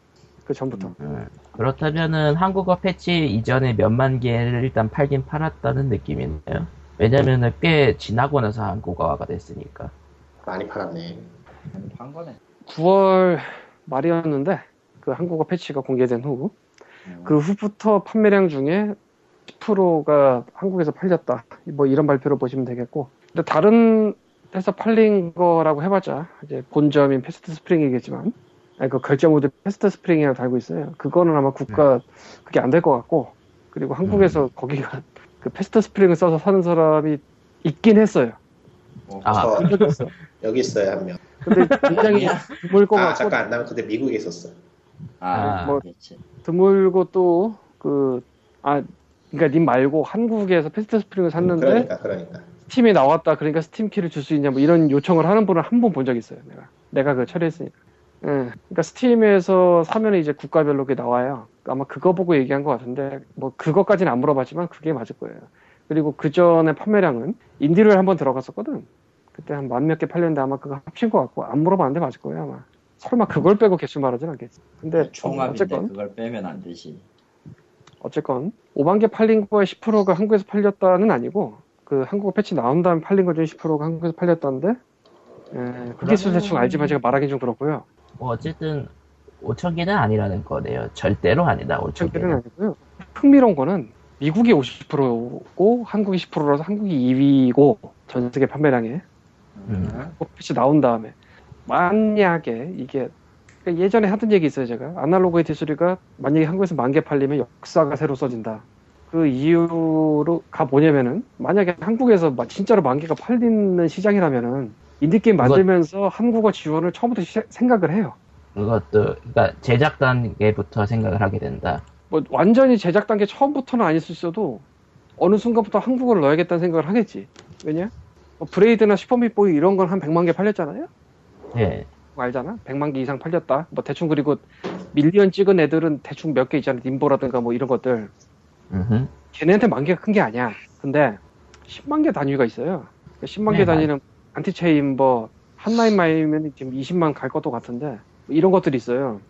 [SPEAKER 4] 그 전부터.
[SPEAKER 2] 음, 그렇다면은 한국어 패치 이전에 몇만 개를 일단 팔긴 팔았다는 느낌이네요. 왜냐면은 꽤 지나고 나서 한국어화가 됐으니까.
[SPEAKER 3] 많이 팔았네.
[SPEAKER 1] 한 거네.
[SPEAKER 4] 9월 말이었는데 그 한국어 패치가 공개된 후그 후부터 판매량 중에 10%가 한국에서 팔렸다. 뭐 이런 발표를 보시면 되겠고. 근데 다른 데서 팔린 거라고 해봤자 이제 본점인 FastSpring이겠지만 아니, 그 결제 모듈 FastSpring이라고 달고 있어요. 그거는 아마 국가 그게 안 될 것 같고 그리고 한국에서 거기가 그 FastSpring을 써서 사는 사람이 있긴 했어요.
[SPEAKER 2] 아,
[SPEAKER 4] 저본 있어.
[SPEAKER 3] 여기 있어요 한 명.
[SPEAKER 4] 근데 굉장히 드물 것
[SPEAKER 3] 아
[SPEAKER 4] 같고
[SPEAKER 3] 잠깐 나 그때 미국에 있었어.
[SPEAKER 1] 아,
[SPEAKER 2] 아.
[SPEAKER 4] 뭐-
[SPEAKER 1] 그렇지.
[SPEAKER 4] 드물고 또 그 아 그러니까 님 말고 한국에서 FastSpring을 샀는데
[SPEAKER 3] 그러니까 그러니까.
[SPEAKER 4] 스팀에 나왔다 그러니까 스팀 키를 줄 수 있냐 뭐 이런 요청을 하는 분을 한 번 본 적 있어요 내가 내가 그 처리했으니까 예. 그러니까 스팀에서 사면 이제 국가별로 그게 나와요 아마 그거 보고 얘기한 것 같은데 뭐 그것까지는 안 물어봤지만 그게 맞을 거예요 그리고 그 전에 판매량은 인디를 한번 들어갔었거든 그때 한 만 몇 개 팔렸는데 아마 그거 합친 것 같고 안 물어봤는데 맞을 거예요 아마 설마 그걸 빼고 개수 말하진 않겠지 근데
[SPEAKER 1] 총합인데
[SPEAKER 4] 어쨌건
[SPEAKER 1] 그걸 빼면 안 되지.
[SPEAKER 4] 어쨌건 5만 개 팔린 거에 10%가 한국에서 팔렸다는 아니고 그 한국어 패치 나온 다음에 팔린 것 중에 10%가 한국에서 팔렸다는데 예, 그 기술 대충 알지만 제가 말하기 좀 그렇고요.
[SPEAKER 2] 뭐 어쨌든 5천 개는 아니라는 거네요. 절대로 아니다. 5천
[SPEAKER 4] 절대는
[SPEAKER 2] 개는.
[SPEAKER 4] 아니고요. 흥미로운 거는 미국이 50%고 한국이 10%라서 한국이 2위고 전 세계 판매량에
[SPEAKER 2] 음.
[SPEAKER 4] 빛이 나온 다음에 만약에 이게 그러니까 예전에 하던 얘기 있어요 제가. 아날로그 어 헤이트 스토리가 만약에 한국에서 만 개 팔리면 역사가 새로 써진다. 그 이유가 뭐냐면은 만약에 한국에서 마- 진짜로 만 개가 팔리는 시장이라면은 인디게임 만들면서 한국어 지원을 처음부터 시- 생각을 해요.
[SPEAKER 2] 그것도 그러니까 제작 단계부터 생각을 하게 된다.
[SPEAKER 4] 뭐 완전히 제작 단계 처음부터는 아닐 수 있어도 어느 순간부터 한국어를 넣어야겠다는 생각을 하겠지. 왜냐? 뭐 브레이드나 슈퍼 미트 보이 이런 건 한 100만 개 팔렸잖아요
[SPEAKER 2] 예.
[SPEAKER 4] 알잖아. 100만 개 이상 팔렸다. 뭐 대충 그리고 밀리언 찍은 애들은 대충 몇 개 있잖아. 님보라든가 뭐 이런 것들.
[SPEAKER 2] 음흠.
[SPEAKER 4] 걔네한테 만 개가 큰 게 아니야. 근데 10만 개 단위가 있어요. 10만 개
[SPEAKER 2] 네,
[SPEAKER 4] 단위는 안티체인버 한라인 마이면 지금 20만 갈 것도 같은데 뭐 이런 것들이 있어요.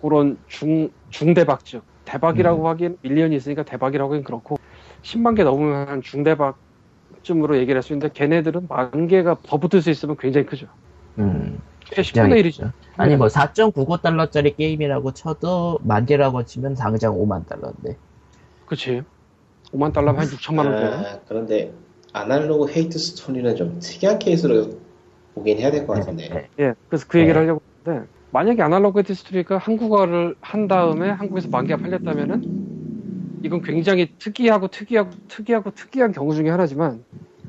[SPEAKER 4] 그런 중 중대박 즉 대박이라고
[SPEAKER 2] 음.
[SPEAKER 4] 하기엔 밀리언이 있으니까 대박이라고 하긴 그렇고 10만 개 넘으면 한 중대박쯤으로 얘기를 할 수 있는데 걔네들은 만 개가 더 붙을 수 있으면 굉장히 크죠.
[SPEAKER 2] 음.
[SPEAKER 4] 그게 10분의 1이죠.
[SPEAKER 2] 있죠. 아니 뭐 4.99달러짜리 게임이라고 쳐도 만 개라고 치면 당장 5만 달러인데.
[SPEAKER 4] 그치. 5만 달러면 한 6천만 원대.
[SPEAKER 3] 아, 그런데 아날로그 헤이트 스토리는 좀 특이한 케이스로 보긴 해야 될 것 같은데.
[SPEAKER 2] 네.
[SPEAKER 4] 예, 그래서 그 얘기를
[SPEAKER 2] 네.
[SPEAKER 4] 하려고 했는데, 만약에 아날로그 헤이트 스토리가 한국어를 한 다음에 한국에서 만 개가 팔렸다면은, 이건 굉장히 특이하고 특이하고 특이하고 특이한 경우 중에 하나지만,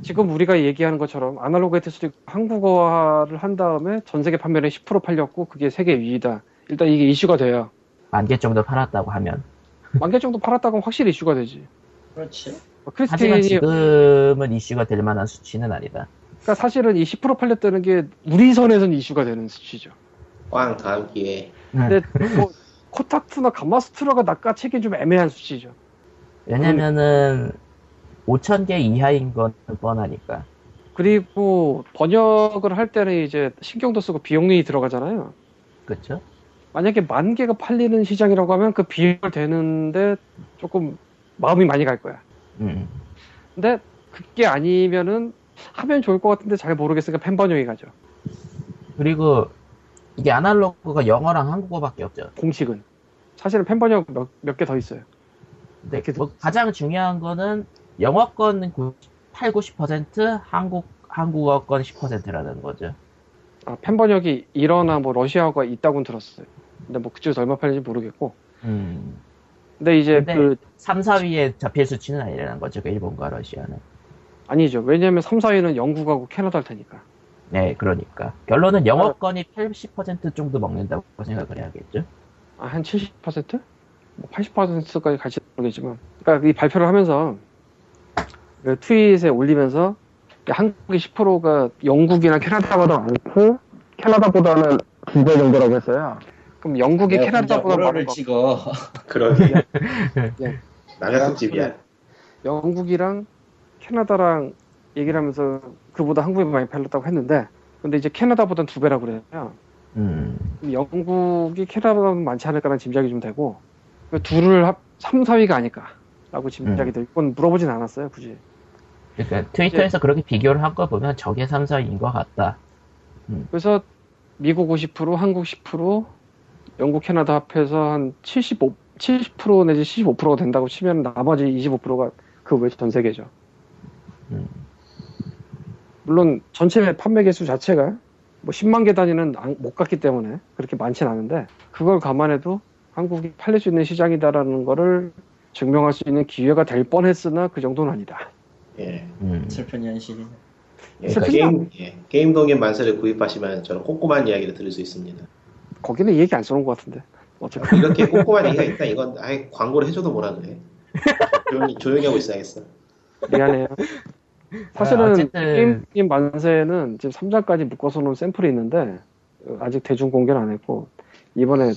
[SPEAKER 4] 지금 우리가 얘기하는 것처럼 아날로그 헤이트 스토리 한국어화를 한 다음에 전 세계 판매량 10% 팔렸고, 그게 세계 2위다. 일단 이게 이슈가 돼요.
[SPEAKER 2] 만 개 정도 팔았다고 하면.
[SPEAKER 4] 만 개 정도 팔았다고 하면 확실히 이슈가 되지.
[SPEAKER 1] 그렇지.
[SPEAKER 4] 뭐
[SPEAKER 2] 하지만
[SPEAKER 4] 크리스틴이
[SPEAKER 2] 지금은 이슈가 될 만한 수치는 아니다.
[SPEAKER 4] 그러니까 사실은 이 10% 팔렸다는 게 우리 선에서는 이슈가 되는 수치죠.
[SPEAKER 3] 꽝 다음 기회에
[SPEAKER 4] 근데 뭐 코타쿠나 가마수트라가 낚아채기 좀 애매한 수치죠.
[SPEAKER 2] 왜냐면은 5천 개 이하인 건 뻔하니까.
[SPEAKER 4] 그리고 번역을 할 때는 이제 신경도 쓰고 비용이 들어가잖아요.
[SPEAKER 2] 그렇죠?
[SPEAKER 4] 만약에 만 개가 팔리는 시장이라고 하면 그 비용을 대는데 조금 마음이 많이 갈 거야.
[SPEAKER 2] 음.
[SPEAKER 4] 근데 그게 아니면은 하면 좋을 것 같은데 잘 모르겠으니까 팬 번역이 가죠.
[SPEAKER 2] 그리고 이게 아날로그가 영어랑 한국어밖에 없죠.
[SPEAKER 4] 공식은. 사실은 팬 번역 몇 개 더 있어요.
[SPEAKER 2] 근데 뭐 가장 중요한 거는 영어권 8, 90% 한국 한국어권 10%라는 거죠.
[SPEAKER 4] 아, 팬 번역이 일어나 뭐 러시아어가 있다고는 들었어요. 근데 뭐 그쪽에서 얼마 팔리는지 모르겠고.
[SPEAKER 2] 음.
[SPEAKER 4] 근데 이제
[SPEAKER 2] 근데-
[SPEAKER 4] 그
[SPEAKER 2] 3, 4위에 잡힐 수치는 아니라는 거죠. 그 일본과 러시아는.
[SPEAKER 4] 아니죠. 왜냐하면 3, 4위는 영국하고 캐나다일 테니까.
[SPEAKER 2] 네, 그러니까. 결론은 영어권이 80% 정도 먹는다고 생각을 해야겠죠.
[SPEAKER 4] 아, 한 70%? 뭐 80%까지 갈지 모르겠지만. 그러니까 이 발표를 하면서 그 트윗에 올리면서 한국이 10%가 영국이나 캐나다보다 많고 캐나다보다는 두 배 정도라고 했어요. 그럼 영국이
[SPEAKER 1] 내가
[SPEAKER 4] 캐나다보다 많은 거.
[SPEAKER 1] 찍어.
[SPEAKER 3] 그러게
[SPEAKER 4] 예.
[SPEAKER 3] 남의 특집이야.
[SPEAKER 4] 영국이랑 캐나다랑 얘기를 하면서 그보다 한국이 많이 팔렸다고 했는데 근데 이제 캐나다보다는 두 배라고 그래요.
[SPEAKER 2] 음.
[SPEAKER 4] 영국이 캐나다보다 많지 않을까라는 짐작이 좀 되고 그 둘을 합 3, 4위가 아닐까라고 짐작이
[SPEAKER 2] 음.
[SPEAKER 4] 되고 이건 물어보진 않았어요 굳이
[SPEAKER 2] 그러니까 트위터에서 그렇게 비교를 한 거 보면 저게 3, 4위인 것 같다.
[SPEAKER 4] 그래서 미국 50% 한국 10% 영국 캐나다 합해서 한 75, 70% 내지 75%가 된다고 치면 나머지 25%가 그 외 전 세계죠
[SPEAKER 2] 음.
[SPEAKER 4] 물론 전체 판매 개수 자체가 뭐 10만 개 단위는 안- 못 갔기 때문에 그렇게 많진 않은데 그걸 감안해도 한국이 팔릴 수 있는 시장이다라는 거를 증명할 수 있는 기회가 될 뻔했으나 그 정도는 아니다.
[SPEAKER 3] 예.
[SPEAKER 2] 음.
[SPEAKER 1] 슬픈 현실이네.
[SPEAKER 3] 예, 그러니까 게임, 예, 게임 동인 만세를 구입하시면 저런 꼼꼼한 이야기를 들을 수 있습니다.
[SPEAKER 4] 거기는 이 얘기 안 써놓은 것 같은데. 어쨌든
[SPEAKER 3] 이렇게 꼼꼼한 얘기가 있다 이건 아예 광고를 해줘도 뭐라 그래. 조용히, 조용히 하고 있어야겠어.
[SPEAKER 4] 미안해요. 사실은
[SPEAKER 2] 아, 어쨌든-
[SPEAKER 4] 게임, 만세는 지금 3장까지 묶어서 놓은 샘플이 있는데 어, 아직 대중 공개는 안 했고 이번에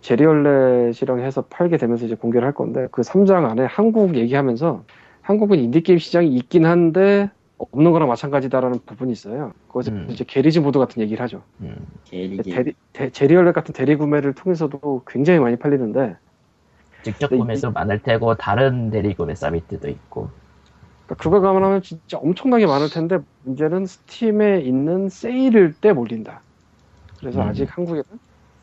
[SPEAKER 4] 제리얼렛이랑 해서 팔게 되면서 이제 공개를 할 건데 그 3장 안에 한국 얘기하면서 한국은 인디게임 시장이 있긴 한데 없는 거랑 마찬가지다라는 부분이 있어요. 거기서
[SPEAKER 2] 음.
[SPEAKER 4] 이제 개리 모드 같은 얘기를 하죠.
[SPEAKER 2] 음.
[SPEAKER 4] 대리, 대- 제리얼렛 같은 대리 구매를 통해서도 굉장히 많이 팔리는데
[SPEAKER 2] 직접
[SPEAKER 4] 네,
[SPEAKER 2] 구매도 많을 테고 다른 대리 구매 서비스도 있고.
[SPEAKER 4] 그러니까 그걸 감안하면 진짜 엄청나게 많을 텐데 문제는 스팀에 있는 세일일 때 몰린다. 그래서
[SPEAKER 2] 음.
[SPEAKER 4] 아직 한국에는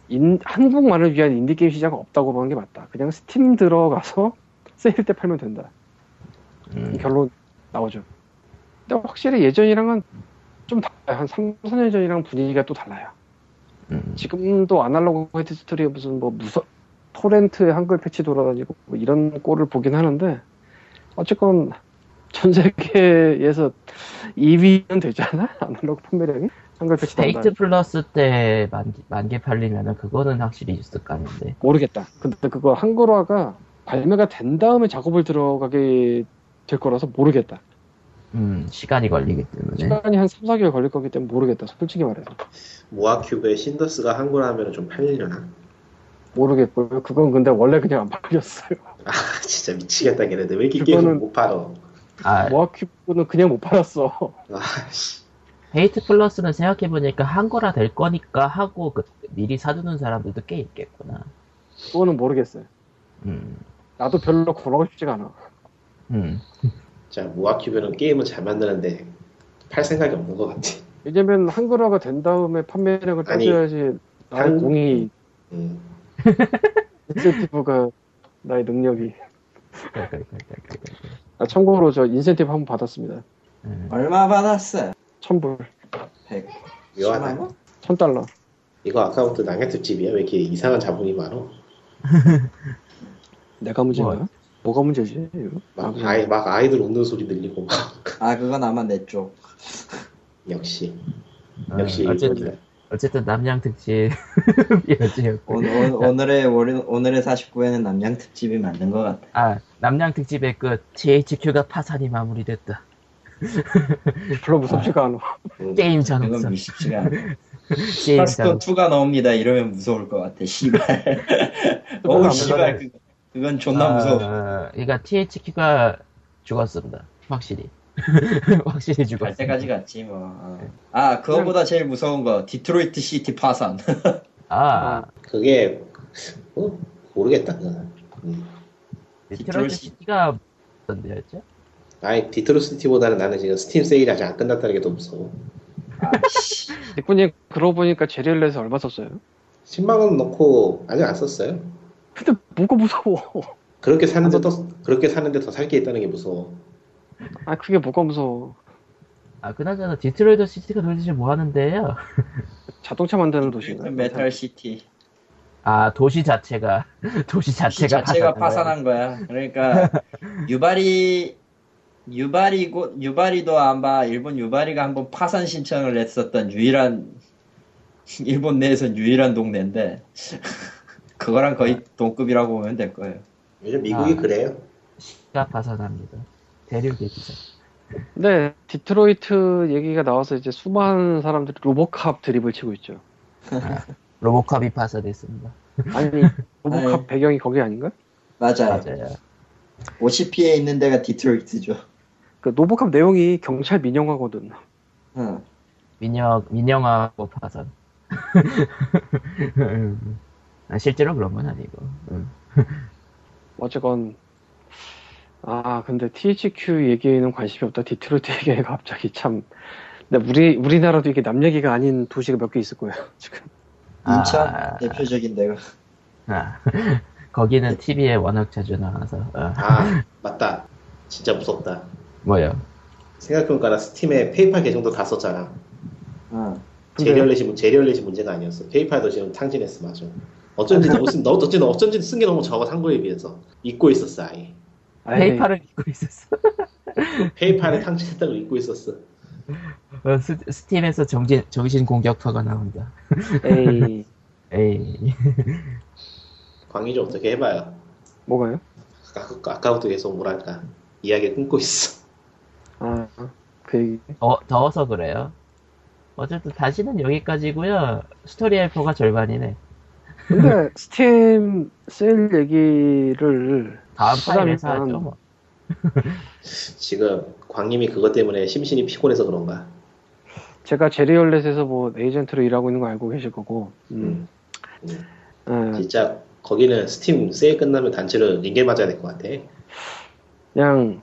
[SPEAKER 4] 인- 한국만을 위한 인디 게임 시장은 없다고 보는 게 맞다. 그냥 스팀 들어가서 세일 때 팔면 된다.
[SPEAKER 2] 음,
[SPEAKER 4] 결론 나오죠. 근데 확실히 예전이랑은 좀 달라요. 한 3, 4년 전이랑 분위기가 또 달라요.
[SPEAKER 2] 음.
[SPEAKER 4] 지금도 아날로그 화이트 스토리에 무슨 뭐 무서 토렌트에 한글 패치 돌아다니고 뭐 이런 꼴을 보긴 하는데 어쨌건 전 세계에서 2위는 되잖아 아날로그 판매량이 한글 패치
[SPEAKER 2] 스테이트
[SPEAKER 4] 단다
[SPEAKER 2] 플러스 때 만, 만개 팔리면은 그거는 확실히 있을 거 아닌데.
[SPEAKER 4] 모르겠다 근데 그거 한글화가 발매가 된 다음에 작업을 들어가게 될 거라서 모르겠다
[SPEAKER 2] 음, 시간이 걸리기 때문에.
[SPEAKER 4] 시간이 한 3, 4개월 걸릴 거기 때문에 모르겠다 솔직히 말해서
[SPEAKER 3] 모아큐브의 신더스가 한글 하면 좀 팔리려나?
[SPEAKER 4] 모르겠고요 그건 근데 원래 그냥 안 팔렸어요
[SPEAKER 3] 아 진짜 미치겠다 걔네들 왜 이렇게 게임을
[SPEAKER 4] 그거는-
[SPEAKER 3] 못 팔어?
[SPEAKER 2] 아,
[SPEAKER 4] 모아큐브는 그냥 못 팔았어
[SPEAKER 3] 아 씨.
[SPEAKER 2] 헤이트 플러스는 생각해보니까 한거라 될 거니까 하고 그, 미리 사두는 사람들도 꽤 있겠구나.
[SPEAKER 4] 그거는 모르겠어요
[SPEAKER 2] 음,
[SPEAKER 4] 나도 별로 걸어가고 싶지가 않아
[SPEAKER 2] 음.
[SPEAKER 3] 자 모아큐브는 게임은 잘 만드는데 팔 생각이 없는 것 같아.
[SPEAKER 4] 왜냐면 한글화가 된 다음에 판매량을
[SPEAKER 3] 아니,
[SPEAKER 4] 따져야지 나의
[SPEAKER 3] 한-
[SPEAKER 4] 공이
[SPEAKER 3] 음.
[SPEAKER 4] 인센티브가 나의 능력이. 아, 참고로 저 인센티브 한 번 받았습니다
[SPEAKER 2] 음.
[SPEAKER 1] 얼마 받았어?
[SPEAKER 4] 1000불
[SPEAKER 1] 100.
[SPEAKER 3] 묘하다.
[SPEAKER 1] 10만 원?
[SPEAKER 4] 1000달러
[SPEAKER 3] 이거 아까부터 낭약특 집이야 왜 이렇게 이상한 자본이 많어?
[SPEAKER 4] 내가 문제인가? 뭐. 가 문제지? 이거? 아,
[SPEAKER 3] 막, 아이, 막 아이들 웃는 소리 들리고 막
[SPEAKER 1] 아 그건 아마 내 쪽.
[SPEAKER 3] 역시
[SPEAKER 2] 어,
[SPEAKER 3] 역시
[SPEAKER 2] 어쨌든. 어쨌든 남양 특집.
[SPEAKER 1] 오늘, 오늘의 오늘- 오늘의 49회는 남양 특집이 맞는 것 같아.
[SPEAKER 2] 아, 남양 특집의 끝 THQ가 파산이 마무리됐다.
[SPEAKER 4] 별로 무섭지가 않아
[SPEAKER 3] 음.
[SPEAKER 2] 게임
[SPEAKER 1] 그건
[SPEAKER 2] 잔혹성.
[SPEAKER 1] 미식지가 않아.
[SPEAKER 2] 잔혹.
[SPEAKER 1] 2가 나옵니다. 이러면 무서울 것 같아. 씨발. 어우 씨발. 그- 그건 존나 무서워.
[SPEAKER 2] 아, 그러니까 THQ가 죽었습니다. 확실히. 확실히
[SPEAKER 1] 갈
[SPEAKER 2] 죽었어.
[SPEAKER 1] 때까지 갔지 뭐. 어. 아 그거보다 제일 무서운 거 디트로이트 시티 파산.
[SPEAKER 2] 아,
[SPEAKER 3] 그게 어? 모르겠다 그거는. 음.
[SPEAKER 2] 디트로이트 시티가 어떤 데였죠?
[SPEAKER 3] 아니 디트로이트 시티보다는 나는 지금 스팀 세일이 아직 안 끝났다는 게 더 무서워.
[SPEAKER 1] 아씨.
[SPEAKER 4] 니꾸님 그러고 보니까 제리얼렛에 얼마 썼어요?
[SPEAKER 3] 10만 원 넣고 아직 안 썼어요.
[SPEAKER 4] 근데 뭐가 무서워
[SPEAKER 3] 그렇게 사는데 더 그렇게 사는데 더 살 게 있다는 게 무서워.
[SPEAKER 4] 아 그게 뭐가 무서워
[SPEAKER 2] 아, 그나저나 디트로이트 시티가 도대체 뭐 하는데요?
[SPEAKER 4] 자동차 만드는 도시인가?
[SPEAKER 1] 메탈 시티.
[SPEAKER 2] 아, 도시 자체가, 도시
[SPEAKER 1] 시
[SPEAKER 2] 자체가,
[SPEAKER 1] 자체가
[SPEAKER 2] 파산한.
[SPEAKER 1] 파산한 거야. 그러니까 유바리 유바리고 유바리도 아마 일본 유바리가 한번 파산 신청을 했었던 유일한 일본 내에선 유일한 동네인데 그거랑 거의 동급이라고 보면 될 거예요.
[SPEAKER 3] 요즘 미국이
[SPEAKER 2] 아.
[SPEAKER 3] 그래요.
[SPEAKER 2] 시가 파산합니다. 대륙의 기상.
[SPEAKER 4] 근데 디트로이트 얘기가 나와서 이제 수많은 사람들이 로보캅 드립을 치고 있죠
[SPEAKER 2] 로보캅이 파산됐습니다.
[SPEAKER 4] 아니 로보캅
[SPEAKER 1] 아니.
[SPEAKER 4] 배경이 거기 아닌가?
[SPEAKER 1] 맞아요.
[SPEAKER 2] 맞아요.
[SPEAKER 1] OCP에 있는 데가 디트로이트죠.
[SPEAKER 4] 그 로보캅 내용이 경찰 민영화거든
[SPEAKER 1] 응.
[SPEAKER 2] 민영, 민영하고 파산. 아, 실제로 그런 건 아니고. 음.
[SPEAKER 4] 어쨌건 아 근데 THQ 얘기에는 관심이 없다 디트로이트 얘기가 갑자기 참 근데 우리 우리나라도 이게 남 얘기가 아닌 도시가 몇 개 있을 거예요 지금
[SPEAKER 1] 인천
[SPEAKER 2] 아.
[SPEAKER 1] 대표적인 데가.
[SPEAKER 2] 아, 거기는 TV에 워낙 자주 나와서. 어,
[SPEAKER 3] 아 맞다. 진짜 무섭다.
[SPEAKER 2] 뭐요?
[SPEAKER 3] 생각해보니까 나 스팀에 페이팔 계정도 다 썼잖아.
[SPEAKER 1] 응.
[SPEAKER 4] 근데-
[SPEAKER 3] 제리얼렛이 제리얼렛이 문제가 아니었어. 페이팔도 지금 탕진했어 맞아. 어쩐지 너무 쓴, 너 어쩐지 어쩐지 쓴 게 너무 적어 한국에 비해서 잊고 있었어 아예.
[SPEAKER 2] 페이팔을 입고 있었어.
[SPEAKER 3] PayPal에 탕진했다고 잊고 있었어.
[SPEAKER 2] 어, 스, Steam에서 정신, 정신 공격파가 나온다.
[SPEAKER 4] 에이
[SPEAKER 2] 에이.
[SPEAKER 3] 광희 좀 어떻게 해봐요.
[SPEAKER 4] 뭐가요?
[SPEAKER 3] 아까, 아까부터 계속 뭐랄까 이야기 끊고 있어.
[SPEAKER 4] 아 그 얘기
[SPEAKER 2] 더, 더워서 그래요. 어쨌든 단신은 여기까지고요 스토리 헬퍼가 절반이네.
[SPEAKER 4] 근데 스팀 세일 얘기를
[SPEAKER 2] 다음
[SPEAKER 4] 보니까
[SPEAKER 2] 하죠. 뭐.
[SPEAKER 3] 지금 광님이 그것 때문에 심신이 피곤해서 그런가.
[SPEAKER 4] 제가 제리얼렛에서 뭐 에이전트로 일하고 있는 거 알고 계실 거고 음.
[SPEAKER 3] 음.
[SPEAKER 4] 예,
[SPEAKER 3] 진짜 거기는 스팀 세일 끝나면 단체로 링겔 맞아야 될 것 같아.
[SPEAKER 4] 그냥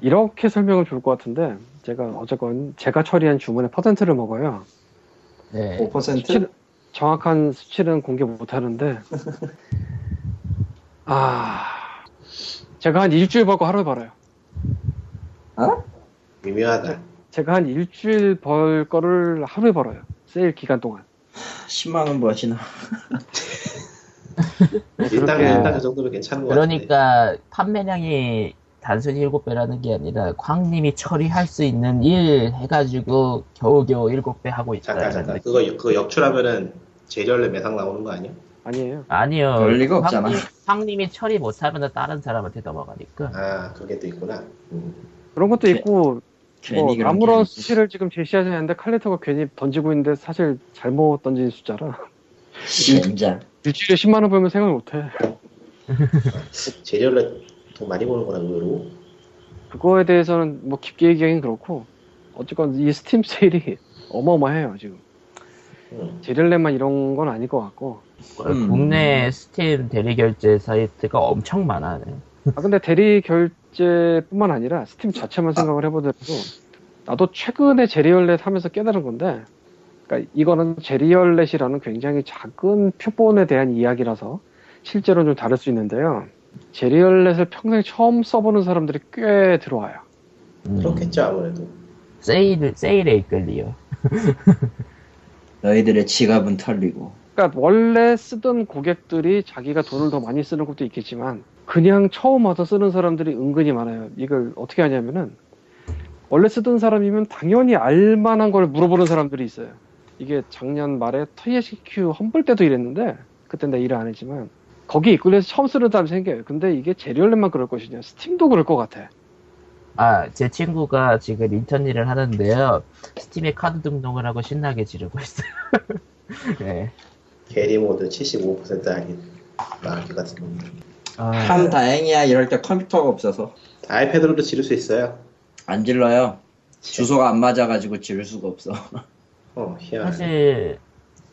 [SPEAKER 4] 이렇게 설명을 좋을 것 같은데 제가 어쨌건 제가 처리한 주문의 퍼센트를 먹어요.
[SPEAKER 2] 네.
[SPEAKER 1] 5%?
[SPEAKER 4] 수치를- 정확한 수치는 공개 못 하는데 아 제가 한 일주일 벌고 하루 벌어요.
[SPEAKER 1] 어?
[SPEAKER 3] 미묘하다.
[SPEAKER 4] 제가 한 일주일 벌 거를 하루에 벌어요. 세일 기간 동안.
[SPEAKER 1] 10만 원 버시나.
[SPEAKER 3] 일단 일단 그 정도면 괜찮은 것 같은데.
[SPEAKER 2] 그러니까 판매량이 단순히 7배라는 게 아니라 광님이 처리할 수 있는 일 해가지고 겨우겨우 7배 하고
[SPEAKER 3] 잠깐
[SPEAKER 2] 있다는
[SPEAKER 3] 잠깐
[SPEAKER 2] 느낌.
[SPEAKER 3] 그거 그거 역출하면은 재료를 매상 나오는 거 아니야?
[SPEAKER 4] 아니에요.
[SPEAKER 2] 아니요.
[SPEAKER 1] 그럴 리가 없잖아.
[SPEAKER 2] 광님, 광님이 처리 못하면 다른 사람한테 넘어가니까.
[SPEAKER 3] 아 그게 또 있구나. 음.
[SPEAKER 4] 그런 것도
[SPEAKER 1] 괜-
[SPEAKER 4] 있고 뭐 아무런. 수치를 지금 제시하지 않는데 칼리터가 괜히 던지고 있는데 사실 잘못 던진 숫자라
[SPEAKER 1] 진짜.
[SPEAKER 4] 일주일에 10만 원 벌면 생각 못해.
[SPEAKER 3] 재료를 돈 많이 버는구나 의외로.
[SPEAKER 4] 그거에 대해서는 뭐 깊게 얘기하긴 그렇고 어쨌건 이 스팀 세일이 어마어마해요 지금.
[SPEAKER 3] 음.
[SPEAKER 4] 제릴레만 이런 건 아닐 것 같고.
[SPEAKER 1] 음.
[SPEAKER 2] 국내 스팀 대리 결제 사이트가 엄청 많아요.
[SPEAKER 4] 아 근데 대리 결제뿐만 아니라 스팀 자체만 생각을 해보더라도 나도 최근에 제리얼렛 하면서 깨달은 건데 그러니까 이거는 제리얼렛이라는 굉장히 작은 표본에 대한 이야기라서 실제로는 좀 다를 수 있는데요. 제리얼렛을 평생 처음 써보는 사람들이 꽤 들어와요.
[SPEAKER 2] 음,
[SPEAKER 3] 그렇겠죠 아무래도.
[SPEAKER 2] 세일, 세일에 이끌리요.
[SPEAKER 1] 너희들의 지갑은 털리고.
[SPEAKER 4] 그러니까 원래 쓰던 고객들이 자기가 돈을 더 많이 쓰는 것도 있겠지만 그냥 처음 와서 쓰는 사람들이 은근히 많아요. 이걸 어떻게 하냐면은 원래 쓰던 사람이면 당연히 알만한 걸 물어보는 사람들이 있어요. 이게 작년 말에 TSQ 험블 때도 이랬는데 그때 내 일을 안 했지만 거기 이끌려서 처음 쓰는 사람이 생겨요. 근데 이게 제리얼렛만 그럴 것이냐 스팀도 그럴 것 같아.
[SPEAKER 2] 아, 제 친구가 지금 인턴 일을 하는데요. Steam에 카드 등록을 하고 신나게 지르고 있어요. 네.
[SPEAKER 3] 게리 모드 75% 할인. 마귀 같은 놈.
[SPEAKER 2] 아,
[SPEAKER 1] 참 다행이야. 이럴 때 컴퓨터가 없어서.
[SPEAKER 3] iPad로도 지를 수 있어요.
[SPEAKER 1] 안 질러요. 주소가 안 맞아가지고 지를 수가 없어.
[SPEAKER 3] 어 희한하네.
[SPEAKER 2] 사실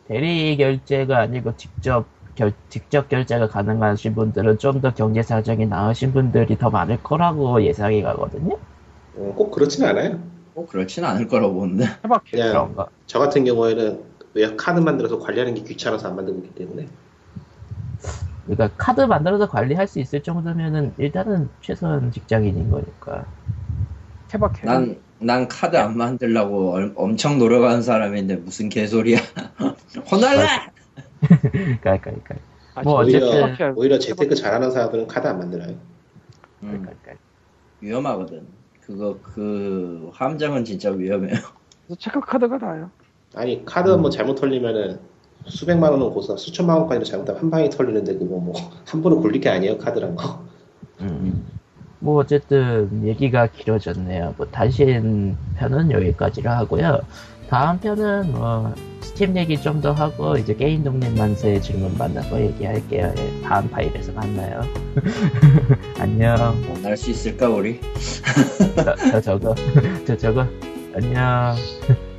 [SPEAKER 2] 대리 결제가 아니고 직접 결, 직접 결제가 가능하신 분들은 좀 더 경제 사정이 나으신 분들이 더 많을 거라고 예상이 가거든요.
[SPEAKER 3] 음, 꼭 그렇진 않아요.
[SPEAKER 1] 뭐 그렇진 않을 거라고 보는데.
[SPEAKER 4] 해박해.
[SPEAKER 3] 그냥. 저 같은 경우에는 왜 카드 만들어서 관리하는 게 귀찮아서 안 만들고 있기 때문에
[SPEAKER 2] 그러니까 카드 만들어서 관리할 수 있을 정도면은 일단은 최소한 직장인인 거니까.
[SPEAKER 4] 해박해.
[SPEAKER 1] 난, 난 카드 안 만들려고 얼- 엄청 노력하는 사람인데 무슨 개소리야. 혼날래!
[SPEAKER 2] 그러니까, 그러니까.
[SPEAKER 4] 아,
[SPEAKER 2] 뭐
[SPEAKER 4] 해박해.
[SPEAKER 3] 오히려 재테크 잘하는 사람들은 카드 안 만들어요.
[SPEAKER 1] 음,
[SPEAKER 2] 그러니까.
[SPEAKER 1] 위험하거든. 그거, 그, 함정은 진짜 위험해요.
[SPEAKER 4] 그래서 체크 카드가 나아요.
[SPEAKER 3] 아니 카드 뭐 잘못 털리면은 수백만 원은 고서 수천만 원까지도 잘못하면 한 방에 털리는데 그거 뭐 함부로 굴릴 게 아니에요 카드란 거.
[SPEAKER 2] 음. 뭐 어쨌든 얘기가 길어졌네요. 뭐 단신 편은 여기까지로 하고요. 다음 편은 뭐 스팀 얘기 좀 더 하고 이제 게임 독립 만세 질문 만나서 얘기할게요. 예, 다음 파일에서 만나요. 안녕.
[SPEAKER 1] 못날 수 있을까, 우리?
[SPEAKER 2] 저, 저 저거 저 저거 안녕.